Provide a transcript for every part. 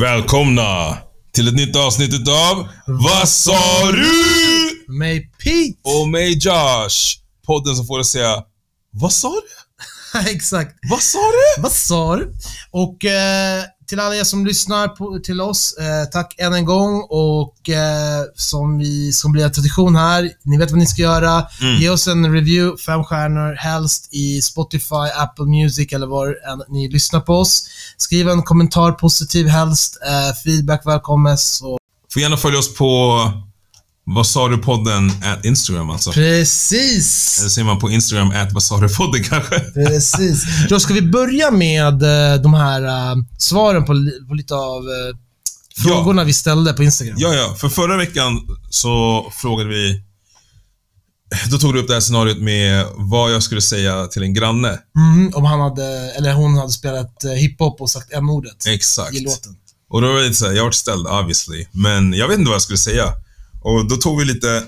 Välkomna till ett nytt avsnitt utav Vad sa du? Med Pete! Och mig Josh. Podden som får att säga Vad sa du? Exakt. Vad sa du? Vad sa du? Och eh, till alla er som lyssnar på, till oss, eh, tack än en gång och eh, som vi, som blir en tradition här, ni vet vad ni ska göra. Mm. Ge oss en review, fem stjärnor, helst i Spotify, Apple Music eller var än ni lyssnar på oss. Skriv en kommentar, positiv helst, eh, feedback välkommes. Och Får gärna följa oss på Vad sa du podden at Instagram alltså. precis! Eller säger man på Instagram at Vad sa du podden kanske? Precis. Då ska vi börja med eh, de här eh, svaren på, på lite av eh, frågorna vi ställde på Instagram. Ja, ja. För förra veckan så frågade vi... Då tog du upp det här scenariot med vad jag skulle säga till en granne. Mhm, om han hade, eller hon hade spelat hiphop och sagt n-ordet Exakt. i låten. Och då var det lite såhär, jag var ställd obviously, men jag vet inte vad jag skulle säga. Och då tog vi lite,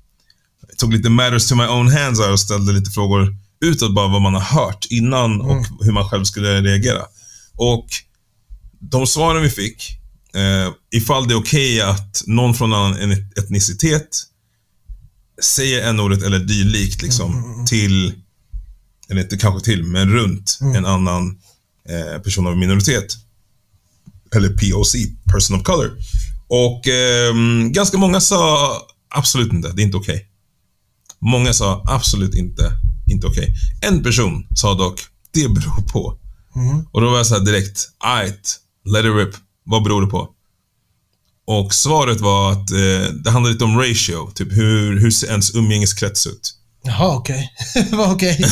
tog lite matters to my own hands här och ställde lite frågor utåt bara vad man har hört innan och hur man själv skulle reagera. Och de svaren vi fick, eh, ifall det är okej att någon från annan etnicitet säger en ordet eller dylikt liksom till, eller inte kanske till, men runt en annan eh, person av minoritet eller POC, person of color. Och ehm, ganska många sa absolut inte, det är inte okej. Många sa absolut inte, inte okej. En person sa dock, det beror på. Och då var jag så här direkt, ajt, let it rip. Vad beror det på? Och svaret var att eh, det handlar lite om ratio, typ hur, hur ser ens umgängeskrets ut? Jaha, okej. Vad okej.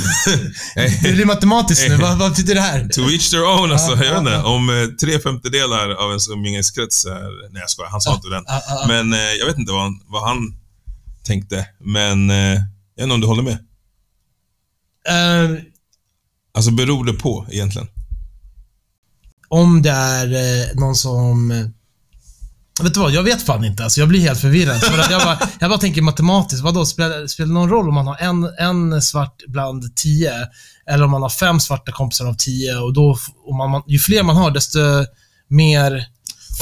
Det blir matematiskt nu. Vad, vad betyder det här? To each their own, alltså. Ja, Jag vet inte. ja. Om eh, tre femtedelar av ens umgängeskrets är... Nej, jag skojar. Han sa inte den. Men eh, jag vet inte vad han, vad han tänkte. Men eh, jag vet inte om du håller med? Eh, Alltså, beror det på egentligen? om det är eh, någon som... Vet du vad? Jag vet fan inte. Alltså, jag blir helt förvirrad. För att jag, bara, jag bara tänker matematiskt. Vadå? Spelar, spelar det någon roll om man har en, en svart bland tio? Eller om man har fem svarta kompisar av tio? Och då, om man, ju fler man har, desto mer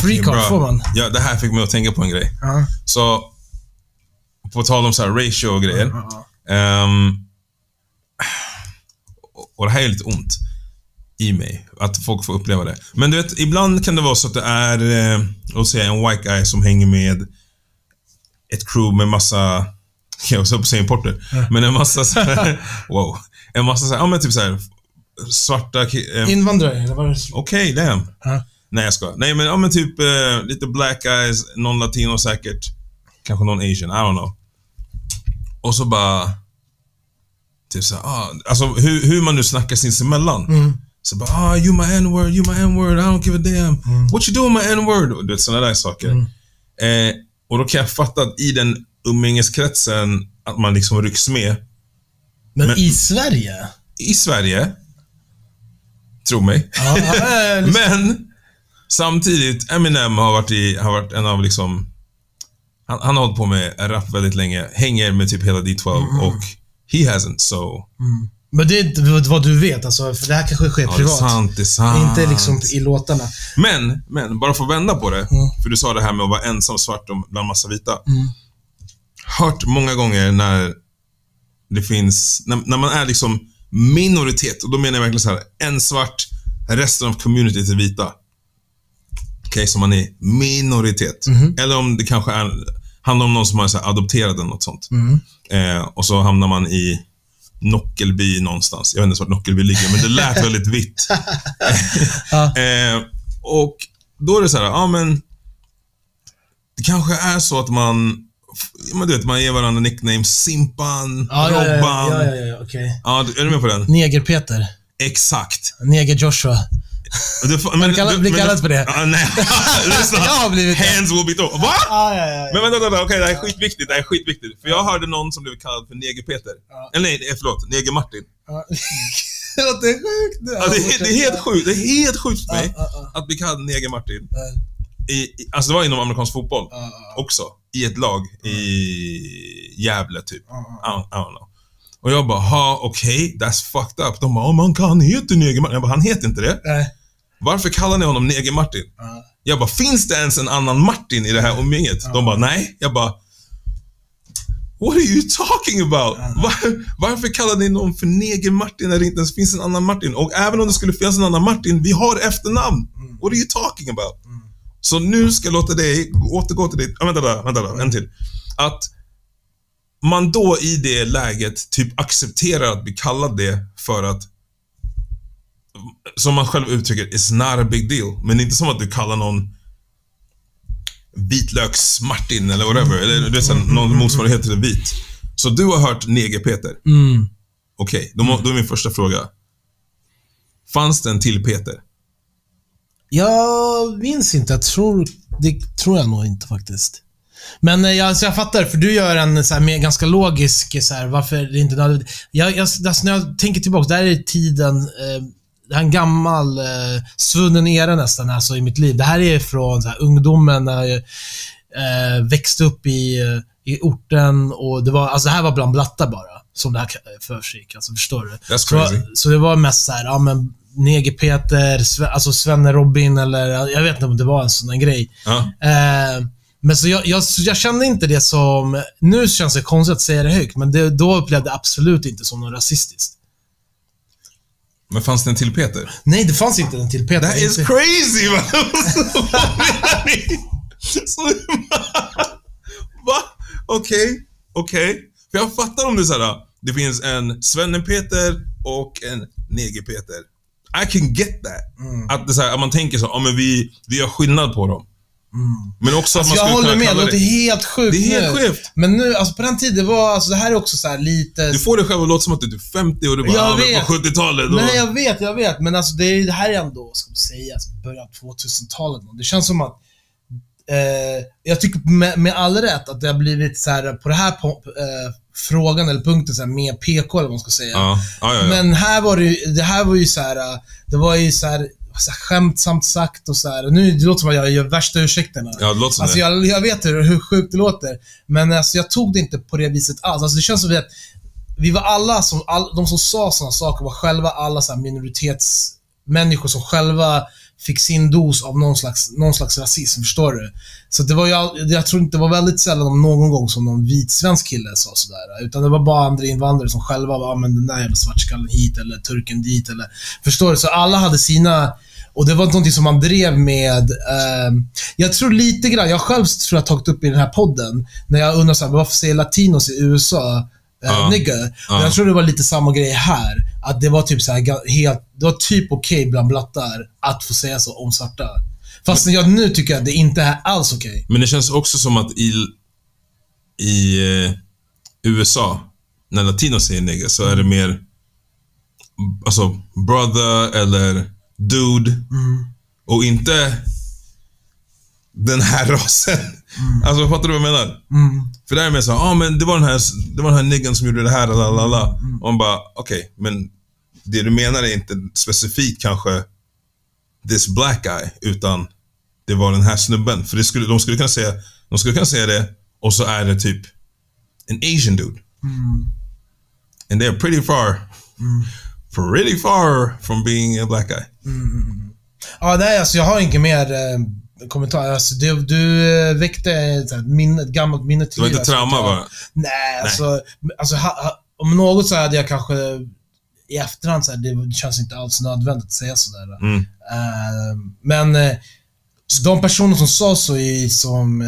free Okej, card får man. Ja, det här fick mig att tänka på en grej. Ja. Så, på tal om så ratio och grejer. Ja, Ehm, och det här är lite ont i mig, att folk får uppleva det. Men du vet, ibland kan det vara så att det är, eh, låt säga en white guy som hänger med ett crew med massa, jag höll på att säga importer, men en massa så här, wow. En massa så här, ja men typ så här svarta eh, Invandrare, eller vad det? Okej, damn. Ja. Nej, jag skojar. Nej, men, ja, men typ eh, lite black guys, någon latino säkert. Kanske någon asian, I don't know. Och så bara... Typ såhär, ah, alltså hur, hur man nu snackar sinsemellan. Mm. Så bara, ah, you my n-word, you my n-word, I don't give a damn. Mm. What you doing my n-word? Och Du vet, sådana där saker. Eh, och då kan jag fatta att i den umgängeskretsen, att man liksom rycks med. Men, Men- i Sverige? I Sverige, tro mig. Ja, Men samtidigt, Eminem har varit, i, har varit en av liksom... Han, han har hållit på med rap väldigt länge, hänger med typ hela D12 Mm. och he hasn't so... Men det är inte vad du vet, alltså, för det här kanske sker Ja, det är privat. sant, det är sant. Inte liksom i låtarna. Men, men, bara för att vända på det. Mm. För du sa det här med att vara ensam svart om- bland massa vita. Hört många gånger när det finns, när, när man är liksom minoritet, och då menar jag verkligen så här, en svart, resten av communityt är vita. Okej, så man är minoritet. Mhm. Eller om det kanske är, handlar om någon som har så här adopterat eller något sånt. Mm. Eh, och så hamnar man i Nockelby någonstans. Jag vet inte vart Nockelby ligger, men det lät väldigt vitt. Ja. eh, och då är det så här, ja men... Det kanske är så att man... Men du vet, man ger varandra nicknames. Simpan, Ja, ja, ja, Robban. ja, ja, ja, okej. Ja, är du med på den? Neger-Peter. Exakt. Neger-Joshua. Du, får- men, kallat- blir men- kallat för det? Ja, nej, lyssna. Jag har blivit det. Hands will be thrown. Va? Ja, ja, ja. Men vänta, vänta, okej, det här är skitviktigt. Det här är skitviktigt. För jag hörde någon som blev kallad för Neger-Peter. Eller nej, förlåt. Neger-Martin. Det låter sjukt. Ja, det, är- det är helt sjukt. Det är helt sjukt för mig att bli kallad Neger-Martin. I, alltså det var inom amerikansk fotboll också. i ett lag i Gävle, typ. I don't, I don't know. Och jag bara, ha okej, that's fucked up. De bara, oh, man kan, heter Neger-Martin. Jag bara, han heter inte det. Varför kallar ni honom Neger-Martin? Ja. Jag bara, finns det ens en annan Martin i det här umgänget? De bara, nej. Jag bara, What are you talking about? Var, varför kallar ni någon för Neger-Martin när det inte ens finns en annan Martin? Och även om det skulle finnas en annan Martin, vi har efternamn. What are you talking about? Så nu ska jag låta dig återgå till ditt... Ah, vänta där, vänta där, en till. Att man då i det läget typ accepterar att bli kallad det för att som man själv uttrycker, it's not a big deal. Men det är inte som att du kallar någon vitlöks-Martin eller whatever. Eller det är så någon motsvarighet till vit. Så du har hört Neger-Peter? Mm. Okej, då, må- då är min första fråga. Fanns det en till Peter? Jag minns inte. Jag tror... Det tror jag nog inte faktiskt. Men eh, jag, så jag fattar, för du gör en så här, mer, ganska logisk, så här, varför det inte nödvändigt. Jag, jag, alltså, när jag tänker tillbaka, där är tiden, eh, det här är en gammal, eh, svunnen era nästan, alltså i mitt liv. Det här är från så här, ungdomen, när jag eh, växte upp i, eh, i orten och det var, alltså det här var bland blattar bara, som det här försiggick. Alltså, förstår du? That's crazy. Så, så det var mest så här, ja men Neger-Peter, Sve, alltså Svenne-Robin eller jag vet inte om det var en sån där grej. Ja. Eh, men så jag, jag, jag kände inte det som... Nu känns det konstigt att säga det högt, men det, då upplevde jag absolut inte som något rasistiskt. Men fanns det en till Peter? Nej, det fanns inte en till Peter. That is crazy! va? Så- Va? Okej, okej. För jag fattar om det är såhär, det finns en Svenne-Peter och en Neger-Peter. I can get that. Mm. Att, det så här, att man tänker så, ja men vi, vi gör skillnad på dem. Men också Alltså att man jag håller med, det låter helt sjukt Det är helt nu. skevt. Men nu, alltså på den tiden, var, alltså det här är också så här lite... Du får det själv att låta som att du är typ 50 och du bara, Jag vet. på 70-talet då... Nej, jag vet, jag vet. Men alltså det, är- det här är ändå, ska man säga, alltså, början av 2000-talet. Det känns som att eh, jag tycker med, med all rätt att det har blivit så här på det här po- eh, frågan eller punkten så här, med PK eller vad man ska säga. Ja, ja, ja. Men här var det det här var ju så här, äh, det var ju så här, så här skämtsamt sagt och så här. Nu det låter som att jag gör värsta ursäkterna. ja, det låter som Alltså det. jag, jag vet hur, hur sjukt det låter, men alltså jag tog det inte på det viset alls. Alltså det känns som att vi var alla som, all, de som sa sådana saker var själva alla så här minoritetsmänniskor som själva fick sin dos av någon slags, någon slags rasism, förstår du? Så det var ju, all- jag tror inte det var väldigt sällan om någon gång som någon vit svensk kille sa sådär. Utan det var bara andra invandrare som själva var, ah, men den där jävla svartskallen hit eller turken dit eller... Förstår du? Så alla hade sina... Och det var någonting som man drev med... ehm, jag tror lite grann, jag själv tror jag tagit upp i den här podden, när jag undrar så här, varför säger latinos i USA eh, Ja. nigger? Och jag tror det var lite samma grej här. Att det var typ så här, helt, det var typ okej bland blattar att få säga så om svarta. Fast jag nu tycker att det inte är alls okej. Men det känns också som att i, i eh, USA, när latinos säger nigger, så är det mer alltså brother eller dude och inte den här rasen. Alltså fattar du vad jag menar? För där är det mer så, ja ah, men det var den här, det var den här niggen som gjorde det här, la la la. Och man bara, okej, men det du menar är inte specifikt kanske this black guy, utan det var den här snubben. För det skulle, de skulle kunna säga, de skulle kunna säga det och så är det typ en asian dude. And they're pretty far, pretty far from being a black guy. Ja, nej, alltså jag har inget mer eh, kommentar. Alltså, du, du eh, väckte ett, minne, ett gammalt minne till Det var inte alltså, trauma bara. Nej, alltså, alltså ha, om något så hade jag kanske i efterhand, så här, det känns inte alls nödvändigt att säga sådär. Mm. Eh, men eh, de personer som sa så är som...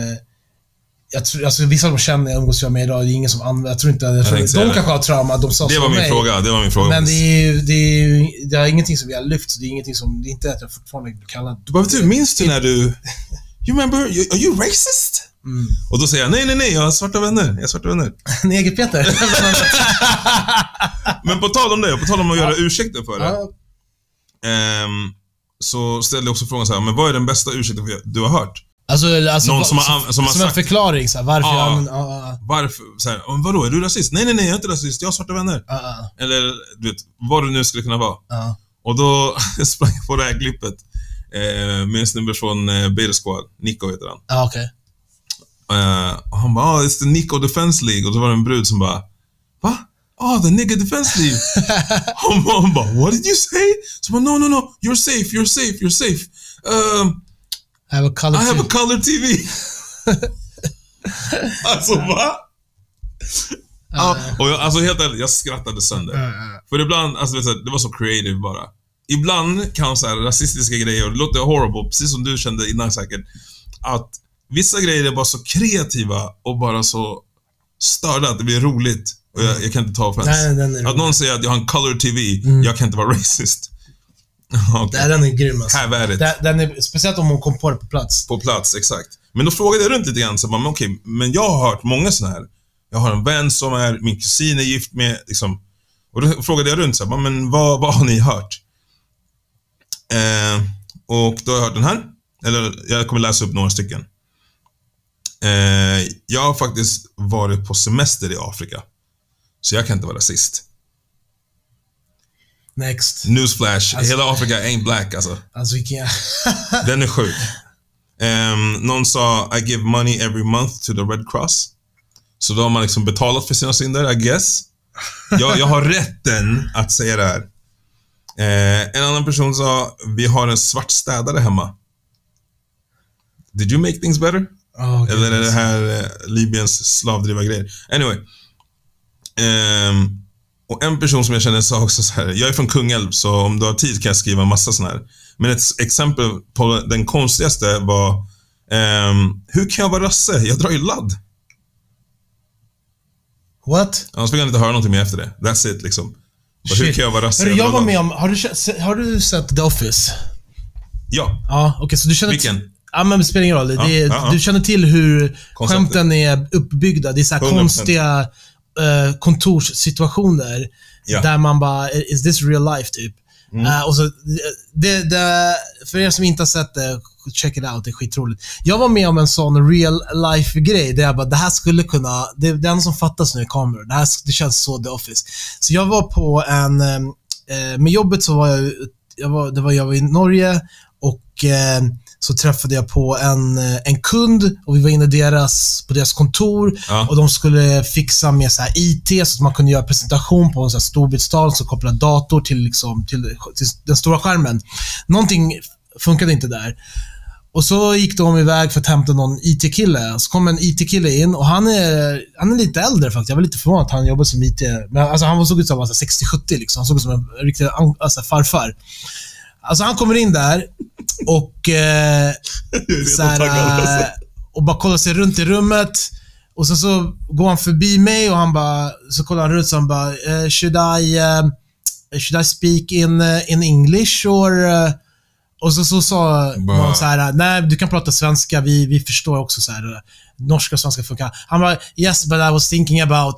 jag tror, alltså, vissa av dem känner jag, umgås jag med idag, det är ingen som använder... Jag tror inte... Jag tror, säga de kanske har trauma, de sa Det var min mig. fråga, det var min fråga. Men det är ju, det är ju det är ingenting som vi har lyft, så det är ingenting som... Det är inte att jag fortfarande blir kallad... Du bara, du, minns du när du... You remember, are you racist? Mm. Och då säger jag, nej, nej, nej, jag har svarta vänner. Jag har svarta vänner. Neger-Peter. Men på tal om det, på tal om att göra ursäkter för det. ehm, så ställde jag också frågan så här, men vad är den bästa ursäkten du har hört? Alltså, alltså, Någon som har som har en sagt- förklaring, så här, varför Ja. jag använder... Ja, Varför? Så här, "Oh, vadå, är du rasist? Nej, nej, nej, jag är inte rasist. Jag har svarta vänner. ja, Eller, du vet, vad det nu skulle kunna vara. Och då sprang jag på det här klippet eh, med en snubbe från eh, Beta Squad. Nico heter han. Ja, okej. Eh, och han bara, oh, it's the Nico Defense League. Och så var det en brud som bara, va? Oh, the nigga defense league. hon, hon bara, what did you say? Så bara, no, no, no, you're safe, you're safe, you're safe. Um, have a color I have a TV. color TV. alltså va? Ja, och jag, alltså helt ärligt, jag skrattade sönder. För ibland, alltså det var så creative bara. Ibland kan så här rasistiska grejer, det låter horrible, precis som du kände innan säkert, att vissa grejer är bara så kreativa och bara så störda att det blir roligt. Och jag, jag kan inte ta offense. Nej, den är att någon säger att jag har en color TV, jag kan inte vara racist. Nej, den är grym alltså. It. Den, den är, speciellt om hon kom på det på plats. På plats, exakt. Men då frågade jag runt lite grann, så bara, men okej, men jag har hört många sådana här. Jag har en vän som är, min kusin är gift med, liksom. Och då frågade jag runt så bara, men vad, vad har ni hört? Eh, och då har jag hört den här. Eller, jag kommer läsa upp några stycken. Eh, jag har faktiskt varit på semester i Afrika. Så jag kan inte vara rasist. Next. Newsflash, hela Afrika ain't black alltså. Alltså vilken... Den är sjuk. Um, någon sa I give money every month to the Red Cross. Så då har man liksom betalat för sina synder, I guess. Jag, jag har rätten att säga det här. Eh, en annan person sa, vi har en svart städare hemma. Did you make things better? Oh, okay. Eller är det här eh, Libyens slavdrivargrejer? Anyway. Ehm, och en person som jag känner sa också så här. Jag är från Kungälv, så om du har tid kan jag skriva en massa sådana här. Men ett exempel på den konstigaste var ehm, Hur kan jag vara rasse? Jag drar ju ladd. What? Annars fick jag inte höra någonting mer efter det. That's it liksom. Bara, hur Shit. kan jag vara rasse? Hörru, jag drar var ladd. med om... Har du, har du sett The Office? Ja. Ja, okej, så du känner... Vilken? Ja, men det spelar ingen roll. det är, ja, ja. Du känner till hur Konceptet. skämten är uppbyggda. Det är så här 100%. konstiga eh, kontorssituationer Ja. där man bara, is this real life, typ? Mm. Eh, och så, det, det, för er som inte har sett det, check it out. Det är skitroligt. Jag var med om en sån real life-grej där jag bara, det här skulle kunna... Det, det enda som fattas nu är kameror. Det, här, det känns så The Office. Så jag var på en... Eh, med jobbet så var jag, jag var, det var jag var i Norge och eh, så träffade jag på en, eh, en kund och vi var inne deras, på deras kontor Ja. och de skulle fixa med så IT så att man kunde göra presentation på en så här storbildstal som kopplar dator till, liksom, till, till den stora skärmen. Någonting funkade inte där. Och så gick de iväg för att hämta någon IT-kille. Så kom en IT-kille in och han är, han är lite äldre faktiskt. Jag var lite förvånad att han jobbade som IT. Men alltså, han såg ut som alltså, 60-70 liksom. Han såg ut som en riktig alltså, farfar. Alltså han kommer in där och, eh, så här, eh, och bara kollar sig runt i rummet. Och sen så går han förbi mig och han bara, så kollar han runt och han bara, eh, should I, eh, should I speak in, eh, in English or... eh?" och så, så sa Bara- någon så här, nej du kan prata svenska, vi, vi förstår också så här, eh, norska och svenska funkar. Han bara, yes but I was thinking about...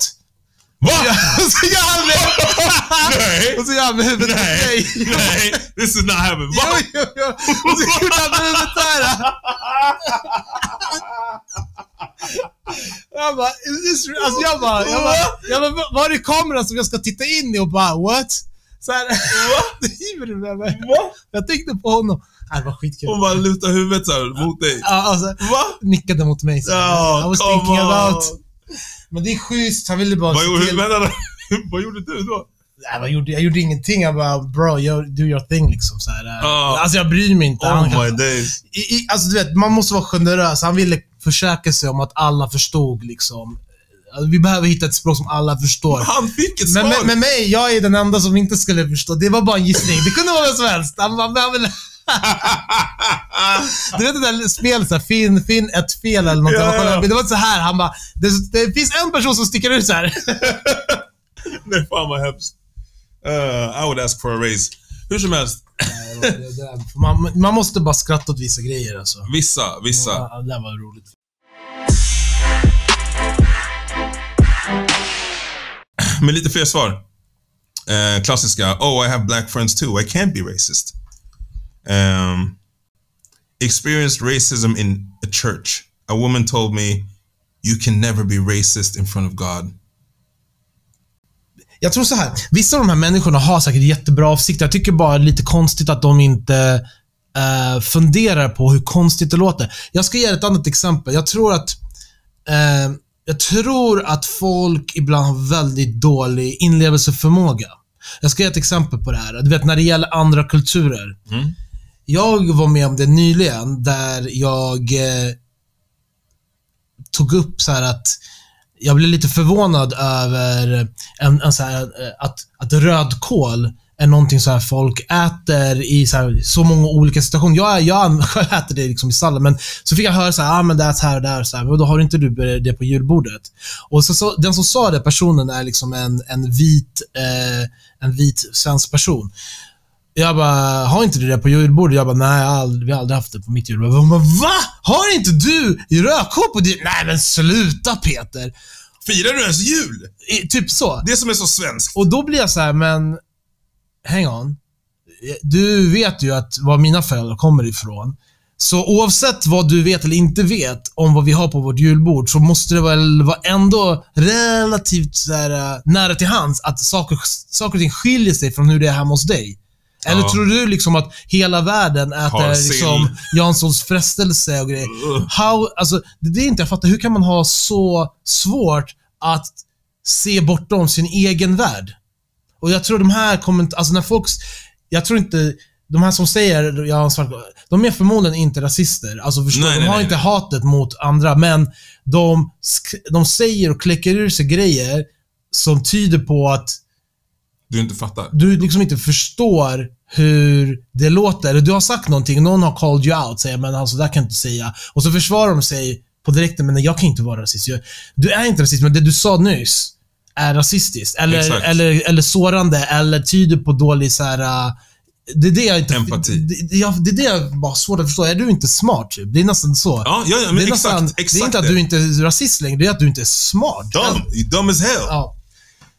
Va? och så gör han med, Nej! och så gör han med huvudet Nej! mig. Nej! This is not happening. Va? Jo, jo, jo. Och så gjorde han med huvudet såhär. Jag bara, is this real? alltså jag bara, jag bara, jag bara, var är kameran som jag ska titta in i och bara, what? Såhär, driver du med mig? Jag tänkte på honom. Nej, det var skitkul. Hon bara lutar huvudet så här mot dig. Ja, alltså, Va? nickade mot mig. Så. Ja, I was thinking about... Men det är schysst, han ville bara Vad gjorde, till... vänta, vad gjorde du då? Nej, vad gjorde, jag gjorde ingenting. Jag bara, bro, you, do your thing liksom. Så här. Ja. Alltså jag bryr mig inte. Han Oh kan- my days. I, i, alltså du vet, man måste vara generös. Han ville försäkra sig om att alla förstod liksom. Alltså, Vi behöver hitta ett språk som alla förstår. Han fick ett svar. Men med, med mig, jag är den enda som inte skulle förstå. Det var bara en gissning. Det kunde vara vem som helst. Han, han, han ville... Du vet det där spelet, så här, finn, finn ett fel eller något. Ja, ja, ja. Det var så här, han bara, det, det finns en person som sticker ut så här. Nej, fan vad hemskt. Uh, I would ask for a raise. Hur som helst, man, man måste bara skratta åt vissa grejer alltså. vissa, vissa. Ja, det var roligt. Men lite fler svar. Eh, klassiska. Oh, I have black friends too. I can't be racist. Um, experienced racism in a church. A woman told me, you can never be racist in front of God. Jag tror så här. Vissa av de här människorna har säkert jättebra avsikter. Jag tycker bara det är lite konstigt att de inte eh, funderar på hur konstigt det låter. Jag ska ge ett annat exempel. Jag tror att eh, jag tror att folk ibland har väldigt dålig inlevelseförmåga. Jag ska ge ett exempel på det här. Du vet, när det gäller andra kulturer. Mm. Jag var med om det nyligen, där jag eh, tog upp så här att jag blev lite förvånad över en, en så här, eh, att, att rödkål är någonting så här folk äter i så, här, så många olika situationer. Jag, jag själv äter det liksom i sallad, men så fick jag höra så här, ah, men det är här och där. Så här, men då har inte du det på julbordet? Och så, så, den som sa det, personen, är liksom en, en vit eh, en vit svensk person. Jag bara, har inte du det på julbordet? Jag bara, nej, jag aldrig, vi har aldrig haft det på mitt julbord. Hon bara, va? Har inte du rödkål på ditt... Nej men sluta Peter! Firar du ens jul? I, typ så. Det som är så svenskt. Och då blir jag så här, men... Hang on. Du vet ju att var mina föräldrar kommer ifrån. Så oavsett vad du vet eller inte vet om vad vi har på vårt julbord så måste det väl vara ändå relativt så här, äh, nära till hands att saker, saker och ting skiljer sig från hur det är hemma hos dig. Eller Ja. tror du liksom att hela världen äter liksom Janssons frestelse och grejer? Ugh. How, alltså, det är inte jag fattar. Hur kan man ha så svårt att se bortom sin egen värld? Och jag tror de här kommer inte, alltså när folk, jag tror inte, de här som säger jag har en svart, de är förmodligen inte rasister. Alltså förstår Nej? De nej, har nej, inte hatet mot andra, men de, de säger och kläcker ur sig grejer som tyder på att Du inte fattar. du liksom inte förstår hur det låter. Du har sagt någonting, någon har called you out, säger men alltså det där kan jag inte säga. Och så försvarar de sig på direkten, men nej, jag kan inte vara rasist. Jag, du är inte rasist, men det du sa nyss är rasistiskt. Eller, Exakt. eller, eller sårande, eller tyder på dålig så här. äh, det är det jag inte... Empati. Det, det, jag, det är det jag bara har svårt att förstå. Är du inte smart? Typ? Det är nästan så. Ja, ja, ja men det är, exakt. nästan, exakt det är inte att du inte är rasist längre, det är att du inte är smart. Dumb. Dumb as hell. Ja.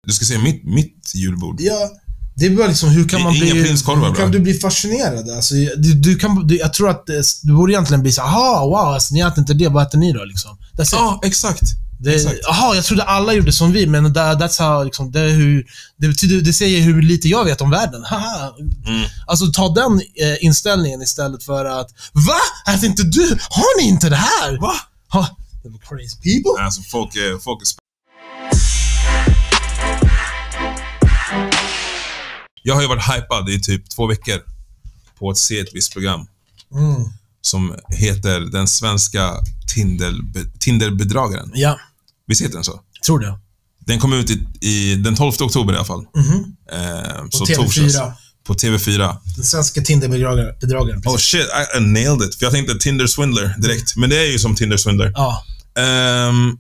Du ska se mitt, mitt julbord. Ja, det är bara liksom, hur kan man bli... hur kan du bli fascinerad? Alltså, du, du kan, du, jag tror att det, du borde egentligen bli så aha, wow, alltså, ni äter inte det, vad äter ni då? Liksom. Ja, exakt. det, aha, jag trodde alla gjorde som vi, men that, that's how, liksom, det, är hur, det, betyder, det säger hur lite jag vet om världen. Haha. Mm. Alltså, ta den eh, inställningen istället för att, va? Äter inte du? Har ni inte det här? Va? Ha, crazy people. Alltså, folk är, folk är Jag har ju varit hypad i typ två veckor på att se ett visst program Mm. som heter Den svenska Tinder, Tinderbedragaren. Ja, Visst heter den så? tror det. Den kom ut i, i den 12 oktober i alla fall. Mhm. Eh, På så TV4. torsdags. På TV4. Den svenska Tinder-bedragaren. Oh shit, I, I nailed it. För jag tänkte Tinder Swindler direkt. Men det är ju som Tinder Swindler. Ja. Ehm,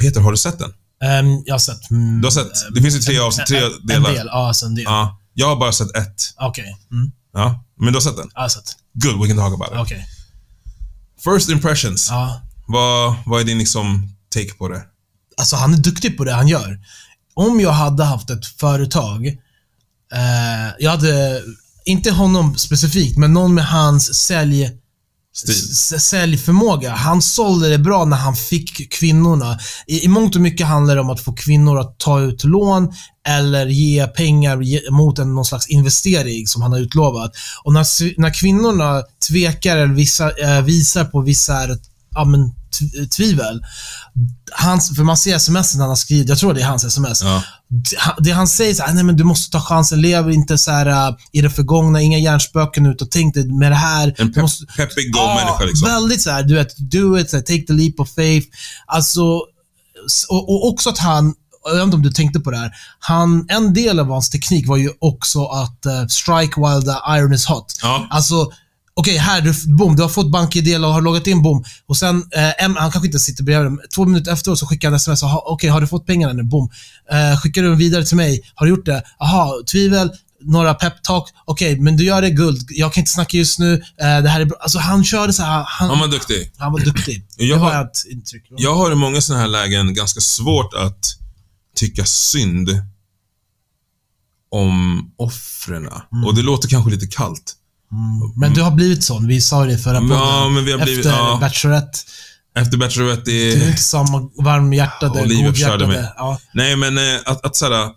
Peter, har du sett den? Ehm, jag har sett... Mm, Du har sett? Det finns ju tre, avsnitt, tre en, delar. En del, ja, alltså en del. Ja. Jag har bara sett ett. Okej. Mm, Ja. Men du har sett den? jag har sett. Good, we can talk about it. Okej. First impressions. Ja. Vad, vad är din liksom take på det? Alltså, han är duktig på det han gör. Om jag hade haft ett företag, eh, jag hade, inte honom specifikt, men någon med hans sälj... Stil. säljförmåga. Han sålde det bra när han fick kvinnorna. I, I mångt och mycket handlar det om att få kvinnor att ta ut lån eller ge pengar ge- mot en, någon slags investering som han har utlovat. Och när, när kvinnorna tvekar eller vissa, eh, visar på vissa ja, men, tvivel. Hans, för man ser sms han har skrivit, jag tror det är hans sms. Ja. Det- han- säger så här, nej men du måste ta chansen, lev inte så här äh, i det förgångna, inga hjärnspöken ut och tänk dig med det här. En du pepp, måste- peppig, go människa liksom. Väldigt så här, du vet, do it, så här, take the leap of faith. Alltså, och, och också att han, jag vet inte om du tänkte på det här, han, en del av hans teknik var ju också att eh, strike while the iron is hot. Ja. Alltså, okej, här, du, boom, du har fått bank-id och har loggat in, boom. Och sen, eh, han kanske inte sitter bredvid. Två minuter efteråt så skickar han sms. Okej, har du fått pengarna nu? Boom. Eh, skickar du dem vidare till mig? Har du gjort det? Aha, tvivel. Några peptalk. Okej, men du gör det guld. Jag kan inte snacka just nu. Eh, det här är bra. Alltså, han körde så här. Han, Han var duktig. han var duktig. Jag det var har- ett intryck. Jag har i många sådana här lägen ganska svårt att tycka synd om offren. Mm. Och det låter kanske lite kallt. Men du har blivit sån. Vi sa det i förra podden. Ja, men vi har blivit- Efter ja. Bachelorette. Efter Bachelorette, det Du är inte samma varmhjärtade, godhjärtade. Ja. Nej, men eh, att, att såhär,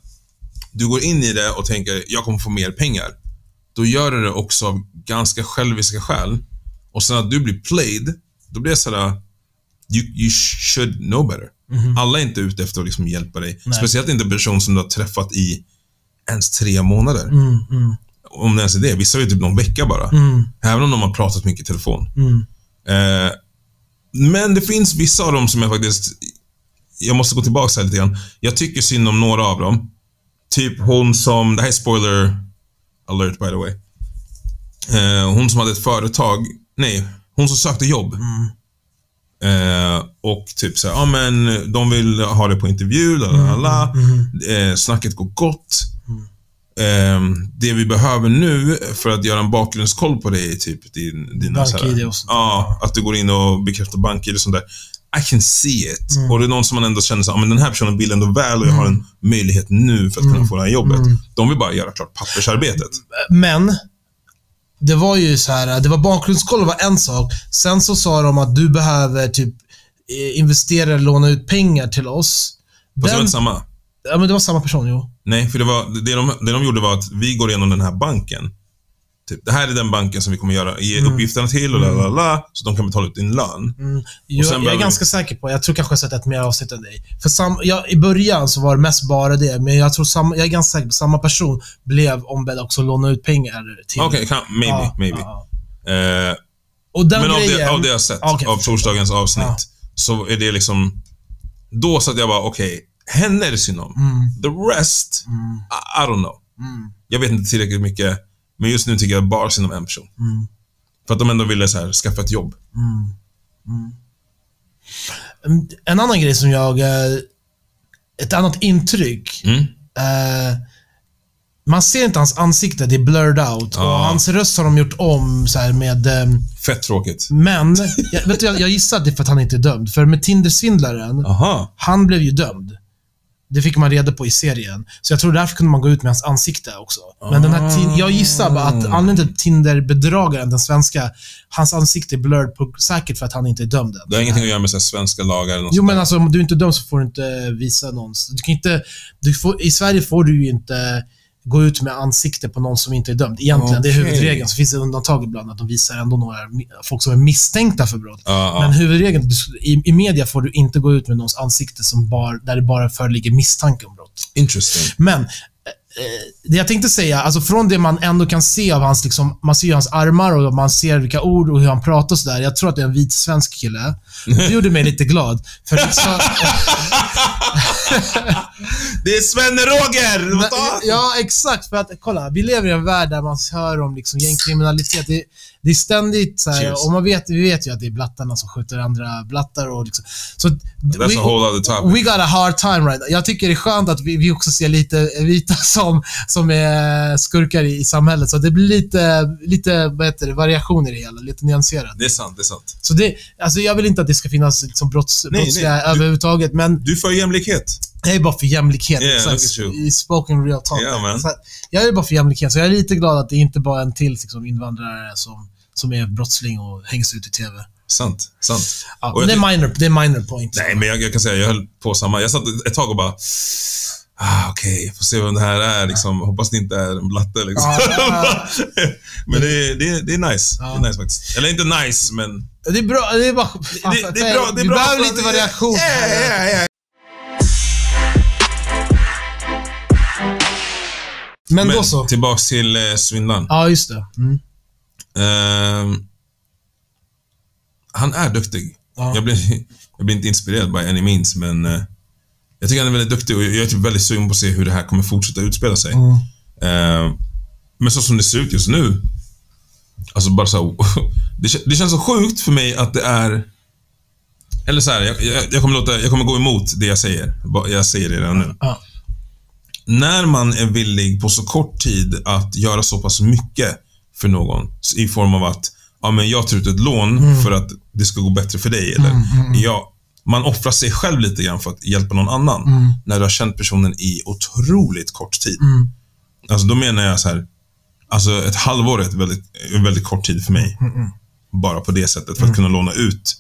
du går in i det och tänker, jag kommer få mer pengar. Då gör du det också av ganska själviska skäl. Och sen att du blir played, då blir det såhär, you, you should know better. Alla är inte ute efter att liksom hjälpa dig. Nej. Speciellt inte en person som du har träffat i ens tre månader. Mm, mm, Om det ens är det. Vissa är typ någon vecka bara. mm, Även om de har pratat mycket i telefon. mm. Eh, men det finns vissa av dem som jag faktiskt... Jag måste gå tillbaka här lite grann. Jag tycker synd om några av dem. Typ hon som... Det här är spoiler alert by the way. Eh, hon som hade ett företag. Nej, hon som sökte jobb. Eh, och typ såhär, ja men de vill ha det på intervju, la la la. Eh, snacket går gott. Eh, det vi behöver nu för att göra en bakgrundskoll på dig är typ din, dina BankID och sånt. Ja, att du går in och bekräftar BankID och sånt där. I can see it. Mm. Och det är någon som man ändå känner såhär, ja men den här personen vill ändå väl och jag har en möjlighet nu för att Mm. kunna få det här jobbet. De vill bara göra klart pappersarbetet. Men, det var ju så här, det var bakgrundskoll var en sak. Sen så sa de att du behöver typ eh, investera eller låna ut pengar till oss. Fast det var Den, inte samma. Ja, men det var samma person, jo. Nej, för det, var, det, de, det de gjorde var att vi går igenom den här banken. Typ, det här är den banken som vi kommer göra, ge uppgifterna till och la la la, så de kan betala ut din lön. Mm. Jag, jag är behöver ganska säker på, jag tror kanske jag sett ett mer avsnitt än dig. För sam, jag, I början så var det mest bara det, men jag tror samma, jag är ganska säker på samma person blev ombedd också att låna ut pengar till... Okej, kan- maybe, Ja, maybe. ja. Eh, Och den men av grejen... det, av det jag sett, Okej, av torsdagens avsnitt, Ja. så är det liksom... Då satt jag bara, okej, henne är det synd om. Mm. The rest, I, I don't know. Jag vet inte tillräckligt mycket, men just nu tycker jag bara synd om en person. Mm. För att de ändå ville så här, skaffa ett jobb. Mm, En annan grej som jag... eh, Ett annat intryck. Mm. Eh, man ser inte hans ansikte, det är blurred out. Och Ja. hans röst har de gjort om så här med... eh, Fett tråkigt. Men, jag, vet du, jag, jag gissar att det är för att han inte är dömd. För med Tinder-svindlaren, han blev ju dömd. Det fick man reda på i serien. Så jag tror därför kunde man gå ut med hans ansikte också. Men den här jag gissar bara att anledningen till Tinder-bedragaren, den svenska, hans ansikte är blurred på, säkert för att han inte är dömd än. Det har ingenting att göra med så svenska lagar eller något Jo, men alltså om du inte är dömd så får du inte visa någon. Du kan inte, du får, I Sverige får du ju inte gå ut med ansikte på någon som inte är dömd. Egentligen, det är huvudregeln. Så finns det undantag ibland att de visar ändå några folk som är misstänkta för brott. Ja, ja. Men huvudregeln, i, i media får du inte gå ut med någons ansikte som bar, där det bara föreligger misstanke om brott. Interesting. Men det jag tänkte säga, alltså från det man ändå kan se av hans, liksom, man ser hans armar och man ser vilka ord och hur han pratar och sådär. Jag tror att det är en vit svensk kille. Det gjorde mig lite glad. För liksom, Det är Svenne-Roger! Ja, exakt. För att kolla, vi lever i en värld där man hör om liksom gängkriminalitet. Det, det är ständigt så här, och man vet, vi vet ju att det är blattarna som skjuter andra blattar och liksom, så That's a whole other topic. We got a hard time right. Jag tycker det är skönt att vi, vi också ser lite vita som, som är skurkar i, i samhället. Så det blir lite, lite vad heter det, variation i det hela. Lite nyanserat. Det är sant, det är sant. Så det, alltså jag vill inte att det ska finnas liksom brotts, Nej, brottsliga nej. Du- överhuvudtaget, men Du är för jämlikhet. jag är bara för jämlikhet. Yeah. I spoken real talk. Yeah, man. Så jag är bara för jämlikhet, så jag är lite glad att det inte bara är en till liksom, invandrare som, som är brottsling och hängs ut i TV. Sant, sant. Ja, det, är minor, det är minor point. Nej, men jag, jag kan säga, jag höll på samma. Jag satt ett tag och bara... Ah, Okej, får se vem det här är. Liksom. Hoppas det inte är en blatte. Liksom. Ja, men det, är- det, är- det är nice. Ja. Det är nice faktiskt. Eller inte nice, men... Det är bra, det är bara... Det, det är bra. Det är vi bra behöver lite variation. Ja, ja, ja. Men, Men då så. tillbaks till eh, svindlaren. Ja, just det. Mm. Ehm, han är duktig. Ja. Jag, blir, jag blir inte inspirerad by any means, men eh, jag tycker han är väldigt duktig och jag är typ väldigt sugen på att se hur det här kommer fortsätta utspela sig. Mm. Ehm, men så som det ser ut just nu, alltså bara så det, det känns så sjukt för mig att det är... Eller så här, jag, jag, jag, kommer låta, jag kommer gå emot det jag säger. Jag säger det redan nu. Ja. När man är villig på så kort tid att göra så pass mycket för någon i form av att ja, men jag tar ut ett lån för att det ska gå bättre för dig. Eller, ja, man offrar sig själv lite grann för att hjälpa någon annan. När du har känt personen i otroligt kort tid. Mm. Alltså då menar jag så här, alltså ett halvår är ett väldigt, en väldigt kort tid för mig. Bara på det sättet, för att kunna låna ut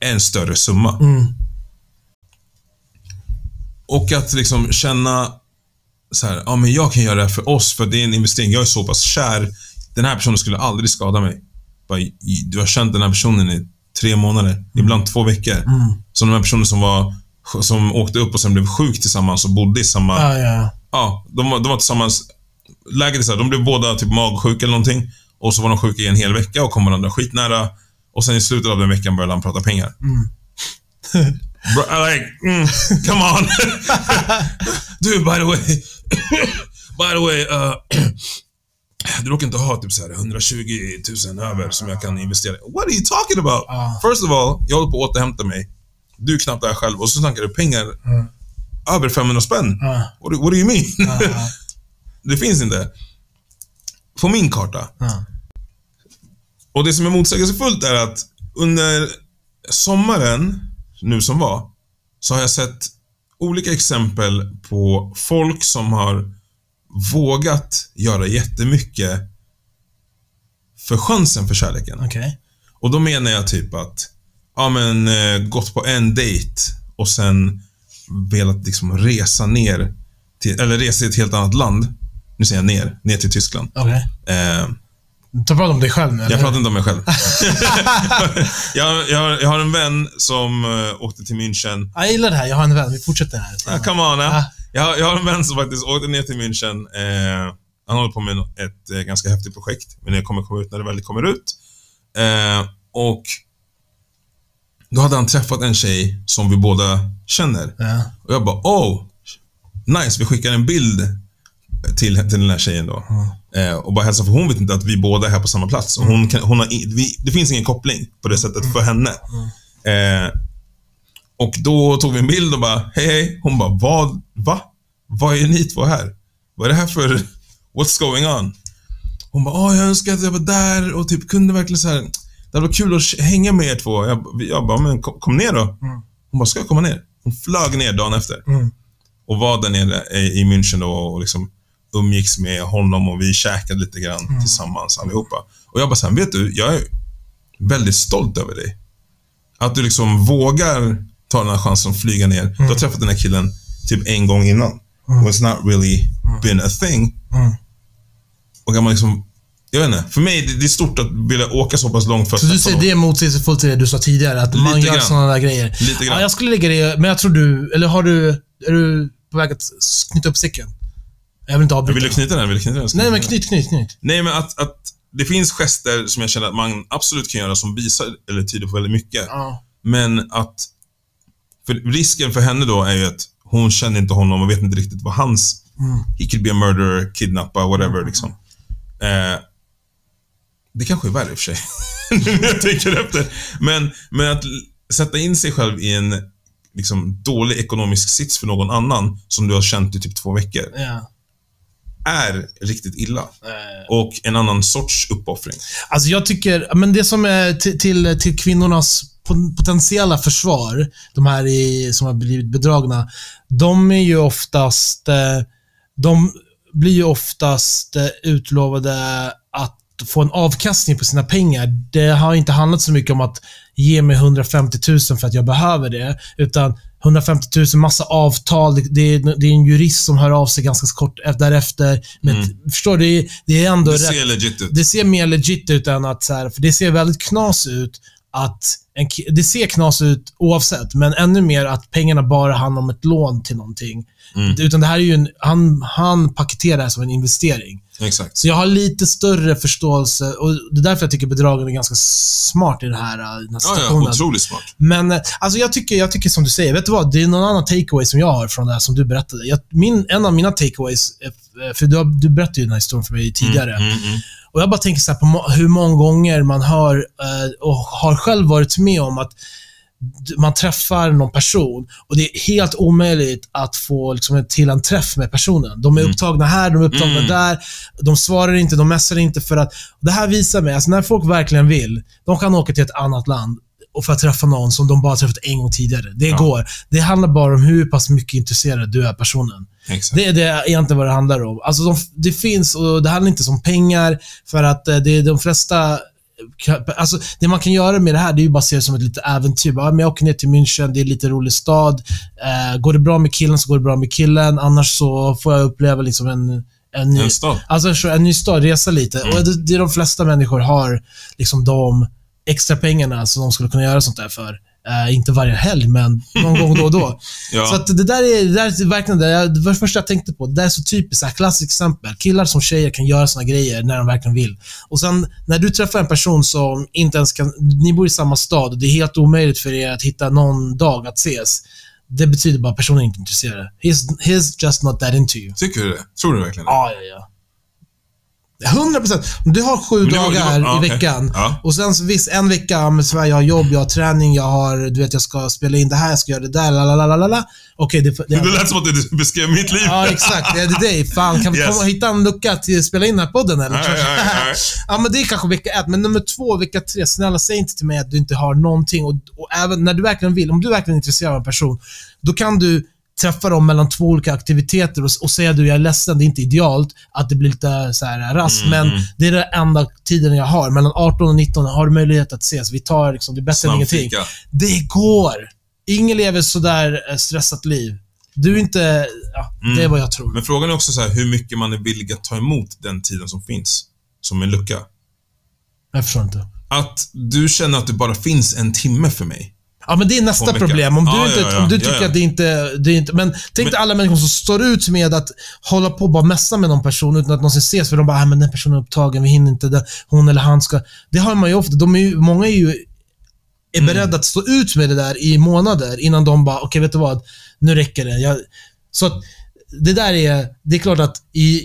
en större summa. Mm. Och att liksom känna så här, ja men jag kan göra det här för oss, för det är en investering. Jag är så pass kär. Den här personen skulle aldrig skada mig. Bara, Du har känt den här personen i tre månader, ibland två veckor. Mm. Som de här personerna som var som åkte upp och sen blev sjuk tillsammans och bodde i samma... Ja, ja. Ja, de, var- de var tillsammans. Läget är så här, de blev båda typ magsjuka eller någonting. Och så var de sjuka i en hel vecka och kom varandra skitnära. Och sen i slutet av den veckan började han prata pengar. Bro, I like, mm, come on. du, by the way. by the way. Uh, du råkar inte ha typ så här 120 000 över som jag kan investera. What are you talking about? Ja. First of all, jag håller på att återhämta mig. Du är knappt där själv och så snackar du pengar över 500 spänn. Ja. What, do- what do you mean? Ja. det finns inte. På min karta. Ja. Och det som är motsägelsefullt är att under sommaren, nu som var, så har jag sett olika exempel på folk som har vågat göra jättemycket för chansen för kärleken. Okej. Och då menar jag typ att, ja men, eh, gått på en dejt och sen velat liksom resa ner, till, eller resa till ett helt annat land. Nu säger jag ner, ner till Tyskland. Okej. Eh, Du pratar om dig själv nu, jag pratar inte om mig själv. jag, jag, har- jag har en vän som uh, åkte till München. Jag gillar det här. Jag har en vän. Vi fortsätter här. Ah, come on, eh. Ah. Jag, har- jag har en vän som faktiskt åkte ner till München. Eh, han håller på med ett eh, ganska häftigt projekt, men det kommer komma ut när det väl kommer ut. Eh, och då hade han träffat en tjej som vi båda känner. Ja. Och jag bara, oh, nice, vi skickar en bild till, till den här tjejen då. Eh, och bara hälsa, för hon vet inte att vi båda är här på samma plats. Och hon kan, hon har, vi, det finns ingen koppling på det sättet för henne. Eh, och då tog vi en bild och bara, hej hej. Hon bara, vad, va? Vad är ni två här? Vad är det här för, what's going on? Hon bara, åh jag önskar att jag var där och typ kunde verkligen så här. det varit kul att hänga med er två. Jag, jag bara, men kom, kom ner då. Hon bara, ska jag komma ner? Hon flög ner dagen efter. Mm. Och var där nere i München då och liksom umgicks med honom och vi käkade lite grann tillsammans allihopa. Och jag bara såhär, vet du, jag är väldigt stolt över dig. Att du liksom vågar ta den här chansen att flyga ner. Du har träffat den här killen typ en gång innan. Och it's not really been a thing. Mm. Och att man liksom, jag vet inte. För mig, det, det är stort att vilja åka så pass långt för att Så du säger någon. det är motsägelsefullt till det du sa tidigare, att man Lite gör grann. sådana där grejer. Lite grann. Ja, jag skulle lägga det, men jag tror du, eller har du, är du på väg att knyta upp säcken? Jag vill inte avbryta. vill du knyta den? Vill du knyta den? Nej, men knyt, knyt, knyt. Nej, men att, att det finns gester som jag känner att man absolut kan göra som visar eller tyder på väldigt mycket. Ja. Men att... För risken för henne då är ju att hon känner inte honom och vet inte riktigt vad hans... He could be a murderer, kidnappa, whatever liksom. Eh, det kanske är värre i och för sig. Nu när jag tänker efter. Men, men att sätta in sig själv i en liksom, dålig ekonomisk sits för någon annan som du har känt i typ två veckor ja. Är riktigt illa. Eh, Och en annan sorts uppoffring. Alltså jag tycker, men det som är till, till, till kvinnornas po- potentiella försvar, de här i, som har blivit bedragna, de är ju oftast, eh, de blir ju oftast eh, utlovade att få en avkastning på sina pengar. Det har inte handlat så mycket om att ge mig 150 000 för att jag behöver det, utan 150 000, massa avtal. Det, det, är, det är en jurist som hör av sig ganska kort därefter. Men förstår du? Det är, det är ändå Det rätt ser legit ut. det ser mer legit ut än att så här, för det ser väldigt knas ut att en, det ser knas ut oavsett, men ännu mer att pengarna bara handlar om ett lån till någonting. Mm. Utan det här är ju en, han, han paketerar det här som en investering. Exakt. Så jag har lite större förståelse och det är därför jag tycker bedragen är ganska smart i det här, äh, den här Ja, situationen. ja, otroligt smart. Men eh, alltså jag, tycker, jag tycker som du säger, vet du vad? Det är någon annan takeaway som jag har från det här som du berättade. Jag, min, en av mina takeaways, för du, har- du berättade ju den här historien för mig tidigare. Mm, mm. Och jag bara tänker så på hur många gånger man hör eh, och har själv varit med om att man träffar någon person och det är helt omöjligt att få liksom, till en träff med personen. De är upptagna här, de är upptagna Mm. där. De svarar inte, de messar inte för att... Det här visar mig, alltså när folk verkligen vill, de kan åka till ett annat land och för att träffa någon som de bara träffat en gång tidigare. Det Ja. går. Det handlar bara om hur pass mycket intresserad du är personen. Exakt. Det är det egentligen vad det handlar om. Alltså de, det finns, och det handlar inte om pengar, för att eh, det är de flesta Alltså, det man kan göra med det här, det är ju bara att se det som ett litet äventyr. Bara, men jag åker ner till München, det är en lite rolig stad. Eh, går det bra med killen så går det bra med killen. Annars så får jag uppleva liksom en, en, ny, En stad. Alltså så en ny stad, resa lite. Och det, det de flesta människor har liksom de extra pengarna som de skulle kunna göra sånt där för. Eh, inte varje helg, men någon gång då och då. Ja. Så att det där är, det där är verkligen det, jag- det var det första jag tänkte på. Det där är så typiskt, så här, klassiskt exempel. Killar som tjejer kan göra såna grejer när de verkligen vill. Och sen när du träffar en person som inte ens kan... Ni bor i samma stad och det är helt omöjligt för er att hitta någon dag att ses. Det betyder bara att personen är inte intresserad. He's, he's just not that into you. Tycker du det? Tror du verkligen det? Ja, ja, ja. 100 procent. Du har sju det var- det dagar var- ja, i okej. veckan. Ja. Och sen så visst, en vecka, ja, men här, jag har jobb, jag har träning, jag har, du vet, jag ska spela in det här, jag ska göra det där, la la la la la. Okej, det, det, Det lät som att du beskrev mitt liv. Ja, exakt. Det är det dig. Fan, kan vi Yes. komma och hitta en lucka till att spela in den här podden eller? Nej, nej, nej. ja, men det är kanske vecka ett. Men nummer två, vecka tre. Snälla, säg inte till mig att du inte har någonting. Och, och även när du verkligen vill, om du verkligen är intresserad av en person, då kan du träffa dem mellan två olika aktiviteter och, och säga du, jag är ledsen, det är inte idealt att det blir lite så här rast, men det är den enda tiden jag har. Mellan 18 och 19 har du möjlighet att ses. Vi tar liksom, det är bättre än ingenting. Det går! Ingen lever sådär eh, stressat liv. Du är inte... Ja, Det är vad jag tror. Men frågan är också så här, hur mycket man är villig att ta emot den tiden som finns. Som en lucka. Jag förstår inte. Att du känner att det bara finns en timme för mig. Ja, men det är nästa problem. Om du, Ja, inte, ja, ja. om du tycker att det inte, det inte... Men tänk Men- dig alla människor som står ut med att hålla på och bara messa med någon person utan att någonsin ses. För de bara, ah, men den personen är upptagen, vi hinner inte. Den, hon eller han ska... Det har man ju ofta. De är ju, många är ju är Mm. beredda att stå ut med det där i månader innan de bara, okej, vet du vad? Nu räcker det. Jag, så att det där är... Det är klart att i,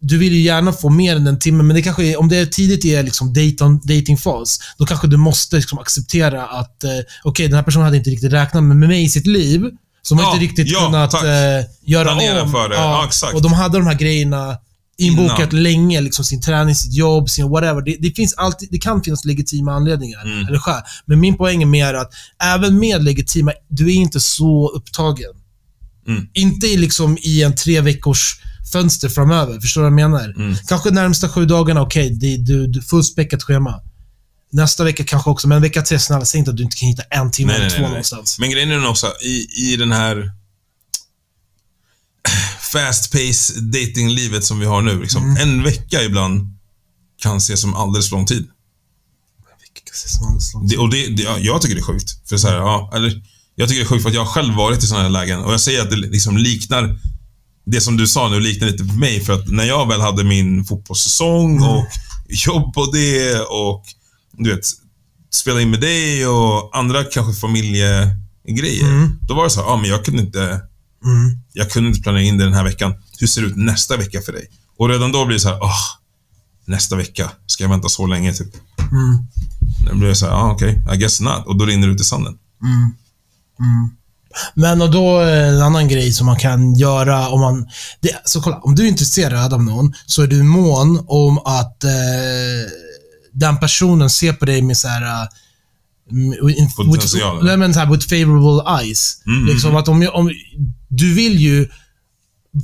du vill ju gärna få mer än en timme, men det kanske är, om det är tidigt i liksom dating, datingfas, då kanske du måste liksom acceptera att eh, okej, den här personen hade inte riktigt räknat med mig i sitt liv. Så de har Ja, inte riktigt ja, kunnat eh, göra Planera om. för det. Ja, exakt. Och de hade de här grejerna inbokat Innan. länge, liksom sin träning, sitt jobb, sin whatever. Det, det, finns alltid, det kan finnas legitima anledningar, Mm. eller skäl. Men min poäng är mer att även med legitima, du är inte så upptagen. Mm. Inte liksom, i en tre veckors fönster framöver. Förstår du vad jag menar? Mm. Kanske närmsta sju dagarna, okej, det du, du fullspäckat schema. Nästa vecka kanske också, men vecka tre, snälla, säg inte att du inte kan hitta en timme Nej, eller nej, två nej, någonstans. Men grejen är den också, i, i den här fast pace datinglivet som vi har nu. Liksom, Mm. En vecka ibland kan ses som alldeles för lång tid. Det, och det, det, jag tycker det är sjukt. För så här, ja, eller, jag tycker det är sjukt för att jag själv varit i sådana här lägen. Och jag säger att det liksom liknar det som du sa nu liknar lite för mig. För att när jag väl hade min fotbollssäsong Mm. och jobb på det och du vet, spela in med dig och andra kanske familjegrejer. Mm. Då var det så här, ja men jag kunde inte Mm. jag kunde inte planera in det den här veckan. Hur ser det ut nästa vecka för dig? Och redan då blir det så här, åh, nästa vecka. Ska jag vänta så länge typ? Mm. Då blir det så här, ah, okej, I guess not. Och då rinner det ut i sanden. Men och då eh, en annan grej som man kan göra om man... Det, så kolla, om du är intresserad av någon så är du mån om att eh, den personen ser på dig med så här... eh, with, Potential, with, nej, men så här, with favorable eyes. Mm, liksom att om, jag- om, du vill ju